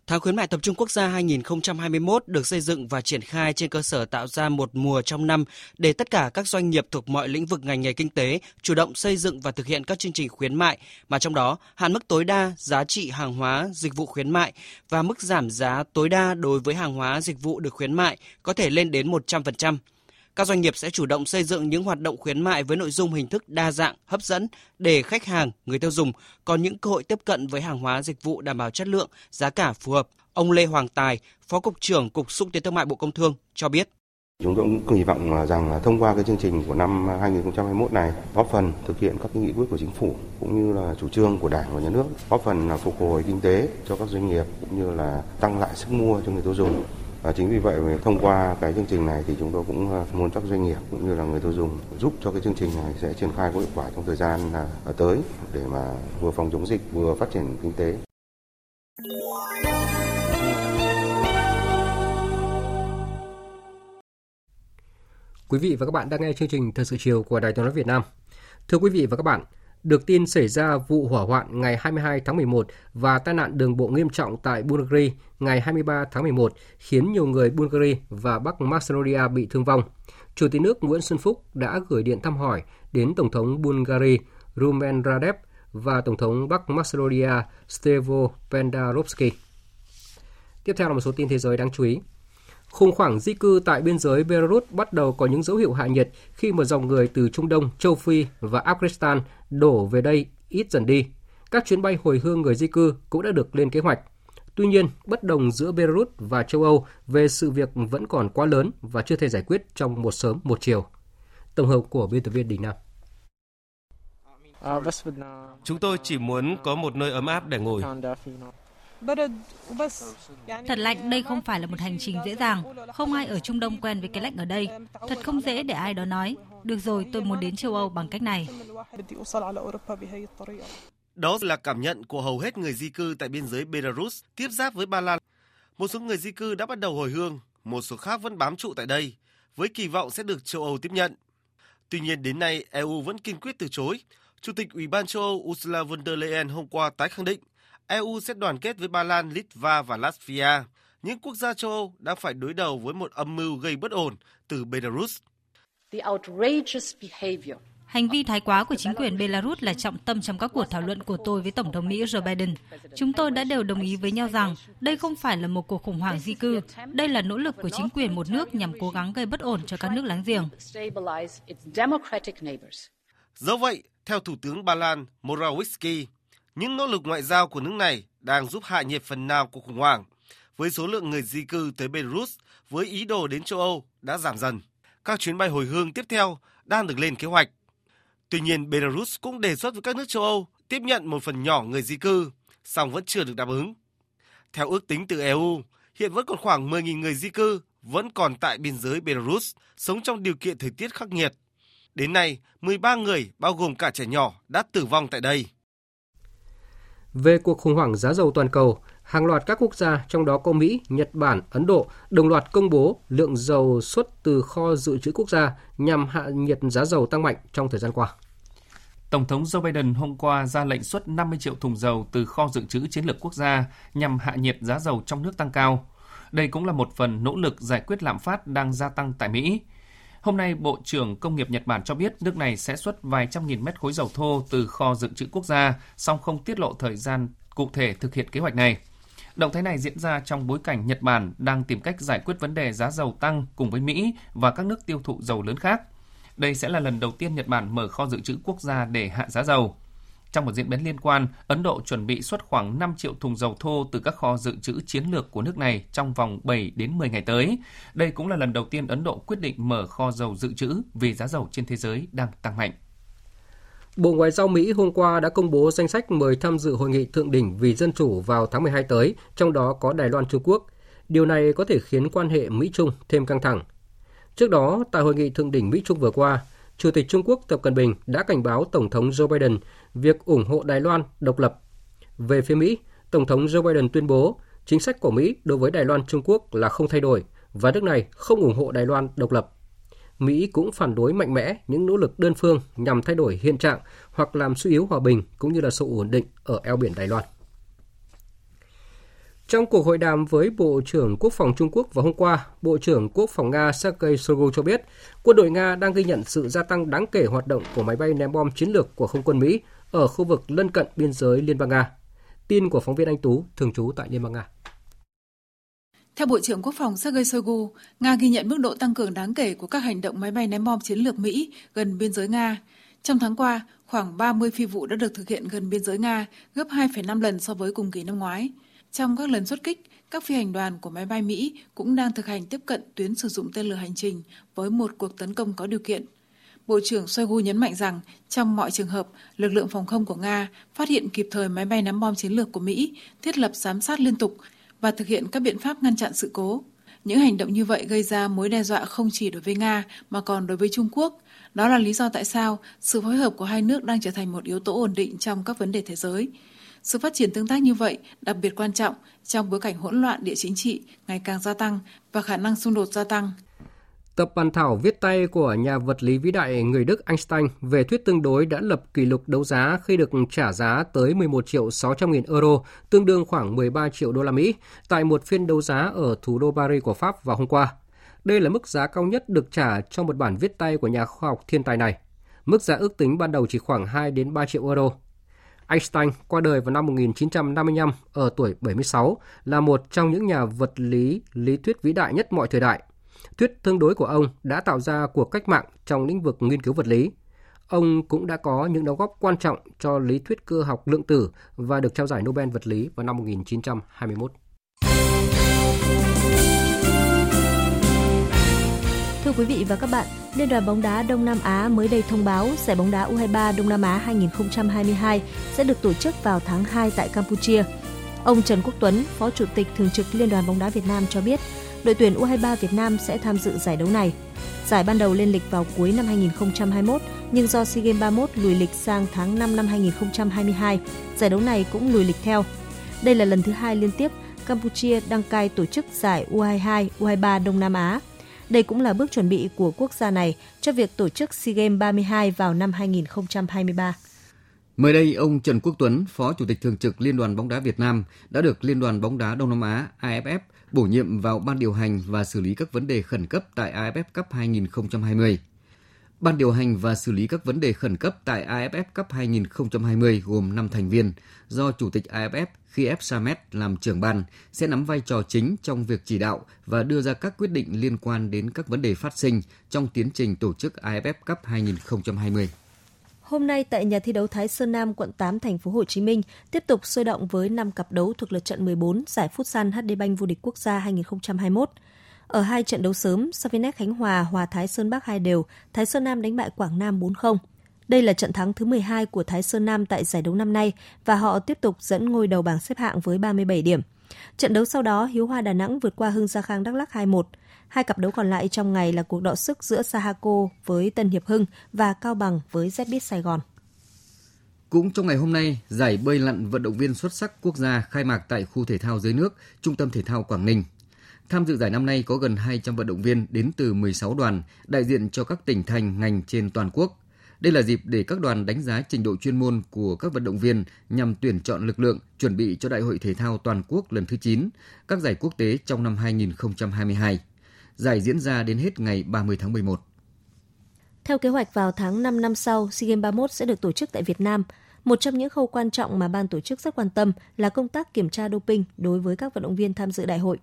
Tháng khuyến mại tập trung quốc gia 2021 được xây dựng và triển khai trên cơ sở tạo ra một mùa trong năm để tất cả các doanh nghiệp thuộc mọi lĩnh vực ngành nghề kinh tế chủ động xây dựng và thực hiện các chương trình khuyến mại, mà trong đó hạn mức tối đa giá trị hàng hóa, dịch vụ khuyến mại và mức giảm giá tối đa đối với hàng hóa, dịch vụ được khuyến mại có thể lên đến 100%. Các doanh nghiệp sẽ chủ động xây dựng những hoạt động khuyến mại với nội dung hình thức đa dạng, hấp dẫn để khách hàng, người tiêu dùng có những cơ hội tiếp cận với hàng hóa dịch vụ đảm bảo chất lượng, giá cả phù hợp. Ông Lê Hoàng Tài, Phó Cục trưởng Cục Xúc tiến Thương mại Bộ Công Thương cho biết.
Chúng tôi cũng kỳ vọng rằng thông qua cái chương trình của năm 2021 này góp phần thực hiện các cái nghị quyết của chính phủ cũng như là chủ trương của Đảng và Nhà nước, góp phần là phục hồi kinh tế cho các doanh nghiệp cũng như là tăng lại sức mua cho người tiêu dùng và chính vì vậy thông qua cái chương trình này thì chúng tôi cũng ờ, muốn các doanh nghiệp cũng như là người tiêu dùng giúp cho cái chương trình này sẽ triển khai có hiệu quả trong thời gian ờ, tới để mà vừa phòng chống dịch vừa phát triển kinh tế.
Quý vị và các bạn đang nghe chương trình Thời sự chiều của Đài Tiếng nói Việt Nam. Thưa quý vị và các bạn, được tin xảy ra vụ hỏa hoạn ngày 22 tháng 11 và tai nạn đường bộ nghiêm trọng tại Bulgaria ngày 23 tháng 11 khiến nhiều người Bulgaria và Bắc Macedonia bị thương vong. Chủ tịch nước Nguyễn Xuân Phúc đã gửi điện thăm hỏi đến Tổng thống Bulgaria Rumen Radev và Tổng thống Bắc Macedonia Stevo Pendarovsky. Tiếp theo là một số tin thế giới đáng chú ý. Khủng hoảng di cư tại biên giới Belarus bắt đầu có những dấu hiệu hạ nhiệt khi một dòng người từ Trung Đông, châu Phi và Afghanistan đổ về đây ít dần đi. Các chuyến bay hồi hương người di cư cũng đã được lên kế hoạch. Tuy nhiên, bất đồng giữa Belarus và châu Âu về sự việc vẫn còn quá lớn và chưa thể giải quyết trong một sớm một chiều. Tổng hợp của biên tập viên Đình Nam.
Chúng tôi chỉ muốn có một nơi ấm áp để ngồi.
Thật lạnh, đây không phải là một hành trình dễ dàng. Không ai ở Trung Đông quen với cái lạnh ở đây. Thật không dễ để ai đó nói, được rồi, tôi muốn đến châu Âu bằng cách này.
Đó là cảm nhận của hầu hết người di cư tại biên giới Belarus tiếp giáp với Ba Lan. Một số người di cư đã bắt đầu hồi hương, một số khác vẫn bám trụ tại đây, với kỳ vọng sẽ được châu Âu tiếp nhận. Tuy nhiên đến nay EU vẫn kiên quyết từ chối. Chủ tịch Ủy ban châu Âu Ursula von der Leyen hôm qua tái khẳng định EU sẽ đoàn kết với Ba Lan, Litva và Latvia, những quốc gia châu Âu đang phải đối đầu với một âm mưu gây bất ổn từ Belarus.
Hành vi thái quá của chính quyền Belarus là trọng tâm trong các cuộc thảo luận của tôi với Tổng thống Mỹ Joe Biden. Chúng tôi đã đều đồng ý với nhau rằng đây không phải là một cuộc khủng hoảng di cư, đây là nỗ lực của chính quyền một nước nhằm cố gắng gây bất ổn cho các nước láng giềng.
Do vậy, theo Thủ tướng Ba Lan Morawiecki, những nỗ lực ngoại giao của nước này đang giúp hạ nhiệt phần nào cuộc khủng hoảng, với số lượng người di cư tới Belarus với ý đồ đến châu Âu đã giảm dần. Các chuyến bay hồi hương tiếp theo đang được lên kế hoạch. Tuy nhiên, Belarus cũng đề xuất với các nước châu Âu tiếp nhận một phần nhỏ người di cư, song vẫn chưa được đáp ứng. Theo ước tính từ EU, hiện vẫn còn khoảng 10.000 người di cư vẫn còn tại biên giới Belarus, sống trong điều kiện thời tiết khắc nghiệt. Đến nay, 13 người, bao gồm cả trẻ nhỏ, đã tử vong tại đây.
Về cuộc khủng hoảng giá dầu toàn cầu, hàng loạt các quốc gia, trong đó có Mỹ, Nhật Bản, Ấn Độ, đồng loạt công bố lượng dầu xuất từ kho dự trữ quốc gia nhằm hạ nhiệt giá dầu tăng mạnh trong thời gian qua.
Tổng thống Joe Biden hôm qua ra lệnh xuất 50 triệu thùng dầu từ kho dự trữ chiến lược quốc gia nhằm hạ nhiệt giá dầu trong nước tăng cao. Đây cũng là một phần nỗ lực giải quyết lạm phát đang gia tăng tại Mỹ. Hôm nay, Bộ trưởng Công nghiệp Nhật Bản cho biết nước này sẽ xuất vài trăm nghìn mét khối dầu thô từ kho dự trữ quốc gia, song không tiết lộ thời gian cụ thể thực hiện kế hoạch này. Động thái này diễn ra trong bối cảnh Nhật Bản đang tìm cách giải quyết vấn đề giá dầu tăng cùng với Mỹ và các nước tiêu thụ dầu lớn khác. Đây sẽ là lần đầu tiên Nhật Bản mở kho dự trữ quốc gia để hạ giá dầu. Trong một diễn biến liên quan, Ấn Độ chuẩn bị xuất khoảng 5 triệu thùng dầu thô từ các kho dự trữ chiến lược của nước này trong vòng 7 đến 10 ngày tới. Đây cũng là lần đầu tiên Ấn Độ quyết định mở kho dầu dự trữ vì giá dầu trên thế giới đang tăng mạnh.
Bộ Ngoại giao Mỹ hôm qua đã công bố danh sách mời tham dự hội nghị thượng đỉnh vì dân chủ vào tháng 12 tới, trong đó có Đài Loan Trung Quốc. Điều này có thể khiến quan hệ Mỹ-Trung thêm căng thẳng. Trước đó, tại hội nghị thượng đỉnh Mỹ-Trung vừa qua, Chủ tịch Trung Quốc Tập Cận Bình đã cảnh báo Tổng thống Joe Biden việc ủng hộ Đài Loan độc lập. Về phía Mỹ, Tổng thống Joe Biden tuyên bố chính sách của Mỹ đối với Đài Loan Trung Quốc là không thay đổi và nước này không ủng hộ Đài Loan độc lập. Mỹ cũng phản đối mạnh mẽ những nỗ lực đơn phương nhằm thay đổi hiện trạng hoặc làm suy yếu hòa bình cũng như là sự ổn định ở eo biển Đài Loan. Trong cuộc hội đàm với Bộ trưởng Quốc phòng Trung Quốc vào hôm qua, Bộ trưởng Quốc phòng Nga Sergei Shoigu cho biết, quân đội Nga đang ghi nhận sự gia tăng đáng kể hoạt động của máy bay ném bom chiến lược của không quân Mỹ ở khu vực lân cận biên giới Liên bang Nga. Tin của phóng viên Anh Tú, thường trú tại Liên bang Nga.
Theo Bộ trưởng Quốc phòng Sergei Shoigu, Nga ghi nhận mức độ tăng cường đáng kể của các hành động máy bay ném bom chiến lược Mỹ gần biên giới Nga. Trong tháng qua, khoảng 30 phi vụ đã được thực hiện gần biên giới Nga, gấp 2,5 lần so với cùng kỳ năm ngoái. Trong các lần xuất kích, các phi hành đoàn của máy bay Mỹ cũng đang thực hành tiếp cận tuyến sử dụng tên lửa hành trình với một cuộc tấn công có điều kiện. Bộ trưởng Shoigu nhấn mạnh rằng trong mọi trường hợp, lực lượng phòng không của Nga phát hiện kịp thời máy bay ném bom chiến lược của Mỹ, thiết lập giám sát liên tục và thực hiện các biện pháp ngăn chặn sự cố. Những hành động như vậy gây ra mối đe dọa không chỉ đối với Nga mà còn đối với Trung Quốc. Đó là lý do tại sao sự phối hợp của hai nước đang trở thành một yếu tố ổn định trong các vấn đề thế giới. Sự phát triển tương tác như vậy đặc biệt quan trọng trong bối cảnh hỗn loạn địa chính trị ngày càng gia tăng và khả năng xung đột gia tăng.
Tập bản thảo viết tay của nhà vật lý vĩ đại người Đức Einstein về thuyết tương đối đã lập kỷ lục đấu giá khi được trả giá tới 11 triệu 600 nghìn euro, tương đương khoảng 13 triệu đô la Mỹ, tại một phiên đấu giá ở thủ đô Paris của Pháp vào hôm qua. Đây là mức giá cao nhất được trả cho một bản viết tay của nhà khoa học thiên tài này. Mức giá ước tính ban đầu chỉ khoảng 2 đến 3 triệu euro. Einstein qua đời vào năm 1955 ở tuổi 76 là một trong những nhà vật lý lý thuyết vĩ đại nhất mọi thời đại. Thuyết tương đối của ông đã tạo ra cuộc cách mạng trong lĩnh vực nghiên cứu vật lý. Ông cũng đã có những đóng góp quan trọng cho lý thuyết cơ học lượng tử và được trao giải Nobel vật lý vào năm 1921.
Thưa quý vị và các bạn, Liên đoàn bóng đá Đông Nam Á mới đây thông báo giải bóng đá U23 Đông Nam Á 2022 sẽ được tổ chức vào tháng 2 tại Campuchia. Ông Trần Quốc Tuấn, Phó Chủ tịch Thường trực Liên đoàn bóng đá Việt Nam cho biết, đội tuyển U23 Việt Nam sẽ tham dự giải đấu này. Giải ban đầu lên lịch vào cuối năm 2021, nhưng do SEA Games 31 lùi lịch sang tháng 5 năm 2022, giải đấu này cũng lùi lịch theo. Đây là lần thứ hai liên tiếp Campuchia đăng cai tổ chức giải U22, U23 Đông Nam Á. Đây cũng là bước chuẩn bị của quốc gia này cho việc tổ chức SEA Games 32 vào năm 2023.
Mới đây, ông Trần Quốc Tuấn, Phó Chủ tịch Thường trực Liên đoàn bóng đá Việt Nam, đã được Liên đoàn bóng đá Đông Nam Á AFF bổ nhiệm vào ban điều hành và xử lý các vấn đề khẩn cấp tại AFF Cup 2020. Ban điều hành và xử lý các vấn đề khẩn cấp tại AFF Cup 2020 gồm 5 thành viên, do Chủ tịch AFF khi F. Samet làm trưởng ban sẽ nắm vai trò chính trong việc chỉ đạo và đưa ra các quyết định liên quan đến các vấn đề phát sinh trong tiến trình tổ chức AFF Cup 2020.
Hôm nay tại nhà thi đấu Thái Sơn Nam, quận 8, thành phố Hồ Chí Minh tiếp tục sôi động với 5 cặp đấu thuộc lượt trận 14 giải Futsal HD Bank vô địch quốc gia 2021. Ở hai trận đấu sớm, Savinex Khánh Hòa hòa Thái Sơn Bắc hai đều, Thái Sơn Nam đánh bại Quảng Nam 4-0. Đây là trận thắng thứ 12 của Thái Sơn Nam tại giải đấu năm nay và họ tiếp tục dẫn ngôi đầu bảng xếp hạng với 37 điểm. Trận đấu sau đó, Hiếu Hoa Đà Nẵng vượt qua Hưng Gia Khang Đắk Lắk 2-1. Hai cặp đấu còn lại trong ngày là cuộc đọ sức giữa Sahako với Tân Hiệp Hưng và Cao Bằng với ZBit Sài Gòn.
Cũng trong ngày hôm nay, giải bơi lặn vận động viên xuất sắc quốc gia khai mạc tại khu thể thao dưới nước, Trung tâm Thể thao Quảng Ninh. Tham dự giải năm nay có gần 200 vận động viên đến từ 16 đoàn, đại diện cho các tỉnh thành ngành trên toàn quốc. Đây là dịp để các đoàn đánh giá trình độ chuyên môn của các vận động viên nhằm tuyển chọn lực lượng chuẩn bị cho Đại hội Thể thao Toàn quốc lần thứ 9, các giải quốc tế trong năm 2022. Giải diễn ra đến hết ngày 30 tháng 11.
Theo kế hoạch vào tháng 5 năm sau, SEA Games 31 sẽ được tổ chức tại Việt Nam. Một trong những khâu quan trọng mà ban tổ chức rất quan tâm là công tác kiểm tra doping đối với các vận động viên tham dự đại hội.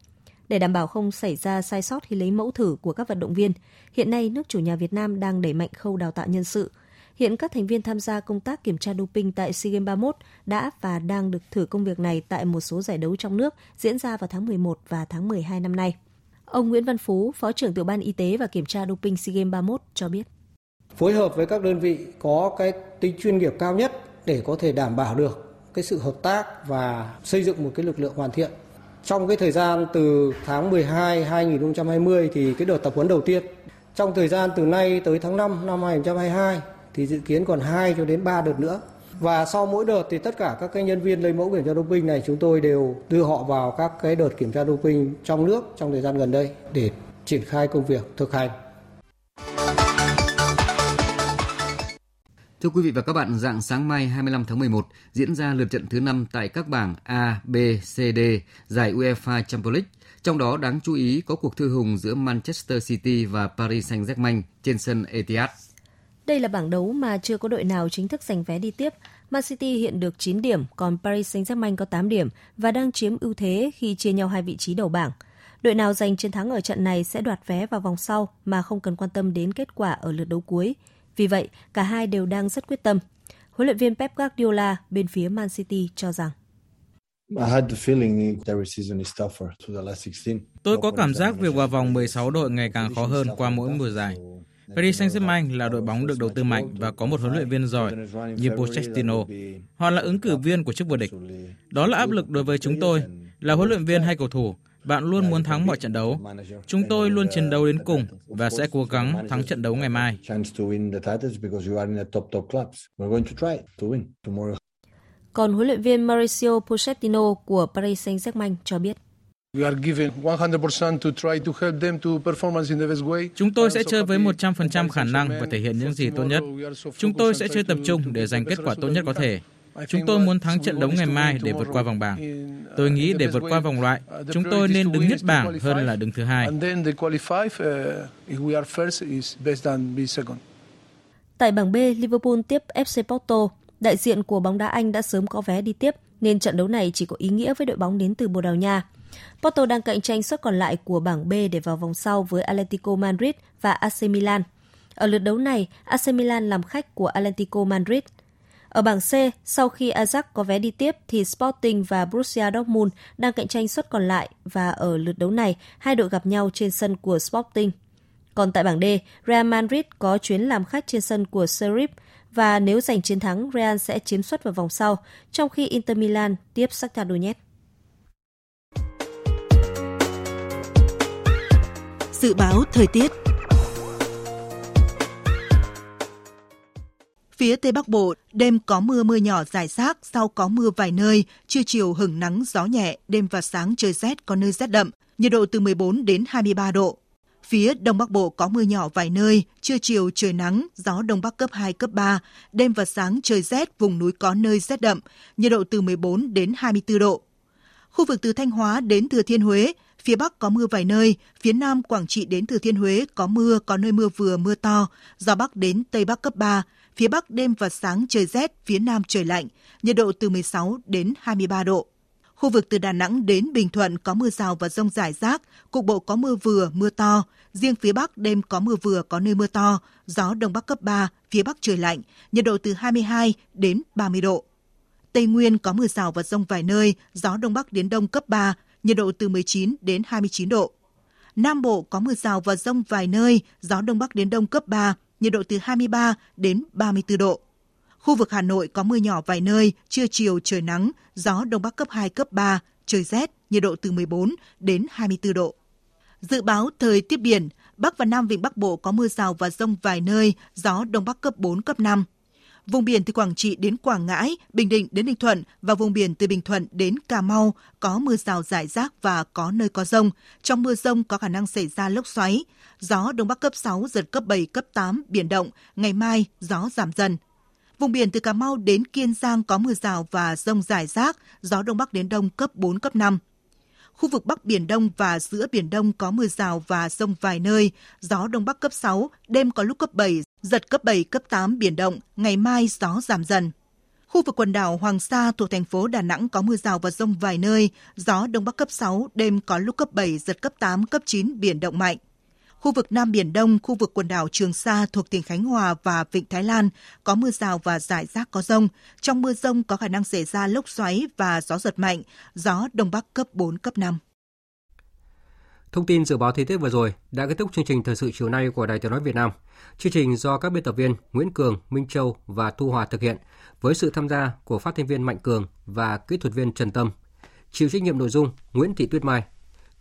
Để đảm bảo không xảy ra sai sót khi lấy mẫu thử của các vận động viên, hiện nay nước chủ nhà Việt Nam đang đẩy mạnh khâu đào tạo nhân sự. Hiện các thành viên tham gia công tác kiểm tra doping tại SEA Games 31 đã và đang được thử công việc này tại một số giải đấu trong nước diễn ra vào tháng 11 và tháng 12 năm nay. Ông Nguyễn Văn Phú, Phó trưởng tiểu ban y tế và kiểm tra doping SEA Games 31 cho biết.
Phối hợp với các đơn vị có cái tính chuyên nghiệp cao nhất để có thể đảm bảo được cái sự hợp tác và xây dựng một cái lực lượng hoàn thiện. Trong cái thời gian từ tháng 12 2020 thì cái đợt tập huấn đầu tiên. Trong thời gian từ nay tới tháng 5 năm 2022 thì dự kiến còn 2 cho đến 3 đợt nữa. Và sau mỗi đợt thì tất cả các cái nhân viên lấy mẫu kiểm tra doping này chúng tôi đều đưa họ vào các cái đợt kiểm tra doping trong nước trong thời gian gần đây để triển khai công việc thực hành.
Thưa quý vị và các bạn, dạng sáng mai 25 tháng 11 diễn ra lượt trận thứ 5 tại các bảng A, B, C, D giải UEFA Champions League. Trong đó đáng chú ý có cuộc thư hùng giữa Manchester City và Paris Saint-Germain trên sân Etihad.
Đây là bảng đấu mà chưa có đội nào chính thức giành vé đi tiếp. Man City hiện được 9 điểm, còn Paris Saint-Germain có 8 điểm và đang chiếm ưu thế khi chia nhau hai vị trí đầu bảng. Đội nào giành chiến thắng ở trận này sẽ đoạt vé vào vòng sau mà không cần quan tâm đến kết quả ở lượt đấu cuối. Vì vậy, cả hai đều đang rất quyết tâm. Huấn luyện viên Pep Guardiola bên phía Man City cho rằng
Tôi có cảm giác việc vào vòng 16 đội ngày càng khó hơn qua mỗi mùa giải. Paris Saint-Germain là đội bóng được đầu tư mạnh và có một huấn luyện viên giỏi như Pochettino. Họ là ứng cử viên của chức vô địch. Đó là áp lực đối với chúng tôi, là huấn luyện viên hay cầu thủ. Bạn luôn muốn thắng mọi trận đấu. Chúng tôi luôn chiến đấu đến cùng và sẽ cố gắng thắng trận đấu ngày mai.
Còn huấn luyện viên Mauricio Pochettino của Paris Saint-Germain cho biết.
Chúng tôi sẽ chơi với 100% khả năng và thể hiện những gì tốt nhất. Chúng tôi sẽ chơi tập trung để giành kết quả tốt nhất có thể. Chúng tôi muốn thắng trận đấu ngày mai để vượt qua vòng bảng. Tôi nghĩ để vượt qua vòng loại, chúng tôi nên đứng nhất bảng hơn là đứng thứ hai.
Tại bảng B, Liverpool tiếp FC Porto. Đại diện của bóng đá Anh đã sớm có vé đi tiếp, nên trận đấu này chỉ có ý nghĩa với đội bóng đến từ Bồ Đào Nha. Porto đang cạnh tranh suất còn lại của bảng B để vào vòng sau với Atletico Madrid và AC Milan. Ở lượt đấu này, AC Milan làm khách của Atletico Madrid. Ở bảng C, sau khi Ajax có vé đi tiếp thì Sporting và Borussia Dortmund đang cạnh tranh suất còn lại và ở lượt đấu này, hai đội gặp nhau trên sân của Sporting. Còn tại bảng D, Real Madrid có chuyến làm khách trên sân của Sheriff và nếu giành chiến thắng, Real sẽ chiếm suất vào vòng sau, trong khi Inter Milan tiếp Shakhtar Donetsk.
Dự báo thời tiết
Phía Tây Bắc Bộ, đêm có mưa mưa nhỏ rải rác, sau có mưa vài nơi, trưa chiều hừng nắng gió nhẹ, đêm và sáng trời rét có nơi rét đậm, nhiệt độ từ 14 đến 23 độ. Phía Đông Bắc Bộ có mưa nhỏ vài nơi, trưa chiều trời nắng, gió Đông Bắc cấp 2, cấp 3, đêm và sáng trời rét, vùng núi có nơi rét đậm, nhiệt độ từ 14 đến 24 độ. Khu vực từ Thanh Hóa đến Thừa Thiên Huế, phía Bắc có mưa vài nơi, phía Nam Quảng Trị đến Thừa Thiên Huế có mưa, có nơi mưa vừa mưa to, gió Bắc đến Tây Bắc cấp 3, phía Bắc đêm và sáng trời rét, phía Nam trời lạnh, nhiệt độ từ 16 đến 23 độ. Khu vực từ Đà Nẵng đến Bình Thuận có mưa rào và rông rải rác, cục bộ có mưa vừa, mưa to. Riêng phía Bắc đêm có mưa vừa, có nơi mưa to, gió Đông Bắc cấp 3, phía Bắc trời lạnh, nhiệt độ từ 22 đến 30 độ. Tây Nguyên có mưa rào và rông vài nơi, gió Đông Bắc đến Đông cấp 3, nhiệt độ từ 19 đến 29 độ. Nam Bộ có mưa rào và rông vài nơi, gió Đông Bắc đến Đông cấp 3, nhiệt độ từ 23 đến 34 độ. Khu vực Hà Nội có mưa nhỏ vài nơi, trưa chiều trời nắng, gió Đông Bắc cấp 2, cấp 3, trời rét, nhiệt độ từ 14 đến 24 độ. Dự báo thời tiết biển, Bắc và Nam Vịnh Bắc Bộ có mưa rào và rông vài nơi, gió Đông Bắc cấp 4, cấp 5. Vùng biển từ Quảng Trị đến Quảng Ngãi, Bình Định đến Ninh Thuận và vùng biển từ Bình Thuận đến Cà Mau có mưa rào rải rác và có nơi có rông. Trong mưa rông có khả năng xảy ra lốc xoáy. Gió Đông Bắc cấp 6, giật cấp 7, cấp 8, biển động. Ngày mai, gió giảm dần. Vùng biển từ Cà Mau đến Kiên Giang có mưa rào và rông rải rác, gió Đông Bắc đến Đông cấp 4, cấp 5. Khu vực Bắc Biển Đông và giữa Biển Đông có mưa rào và rông vài nơi, gió Đông Bắc cấp 6, đêm có lúc cấp 7, giật cấp 7, cấp 8 biển động, ngày mai gió giảm dần. Khu vực quần đảo Hoàng Sa thuộc thành phố Đà Nẵng có mưa rào và rông vài nơi, gió Đông Bắc cấp 6, đêm có lúc cấp 7, giật cấp 8, cấp 9, biển động mạnh. Khu vực Nam Biển Đông, khu vực quần đảo Trường Sa thuộc tỉnh Khánh Hòa và Vịnh Thái Lan có mưa rào và rải rác có rông. Trong mưa rông có khả năng xảy ra lốc xoáy và gió giật mạnh, gió Đông Bắc cấp 4, cấp 5.
Thông tin dự báo thời tiết vừa rồi đã kết thúc chương trình thời sự chiều nay của Đài Tiếng nói Việt Nam. Chương trình do các biên tập viên Nguyễn Cường, Minh Châu và Thu Hòa thực hiện với sự tham gia của phát thanh viên Mạnh Cường và kỹ thuật viên Trần Tâm. Chịu trách nhiệm nội dung Nguyễn Thị Tuyết Mai.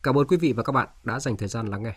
Cảm ơn quý vị và các bạn đã dành thời gian lắng nghe.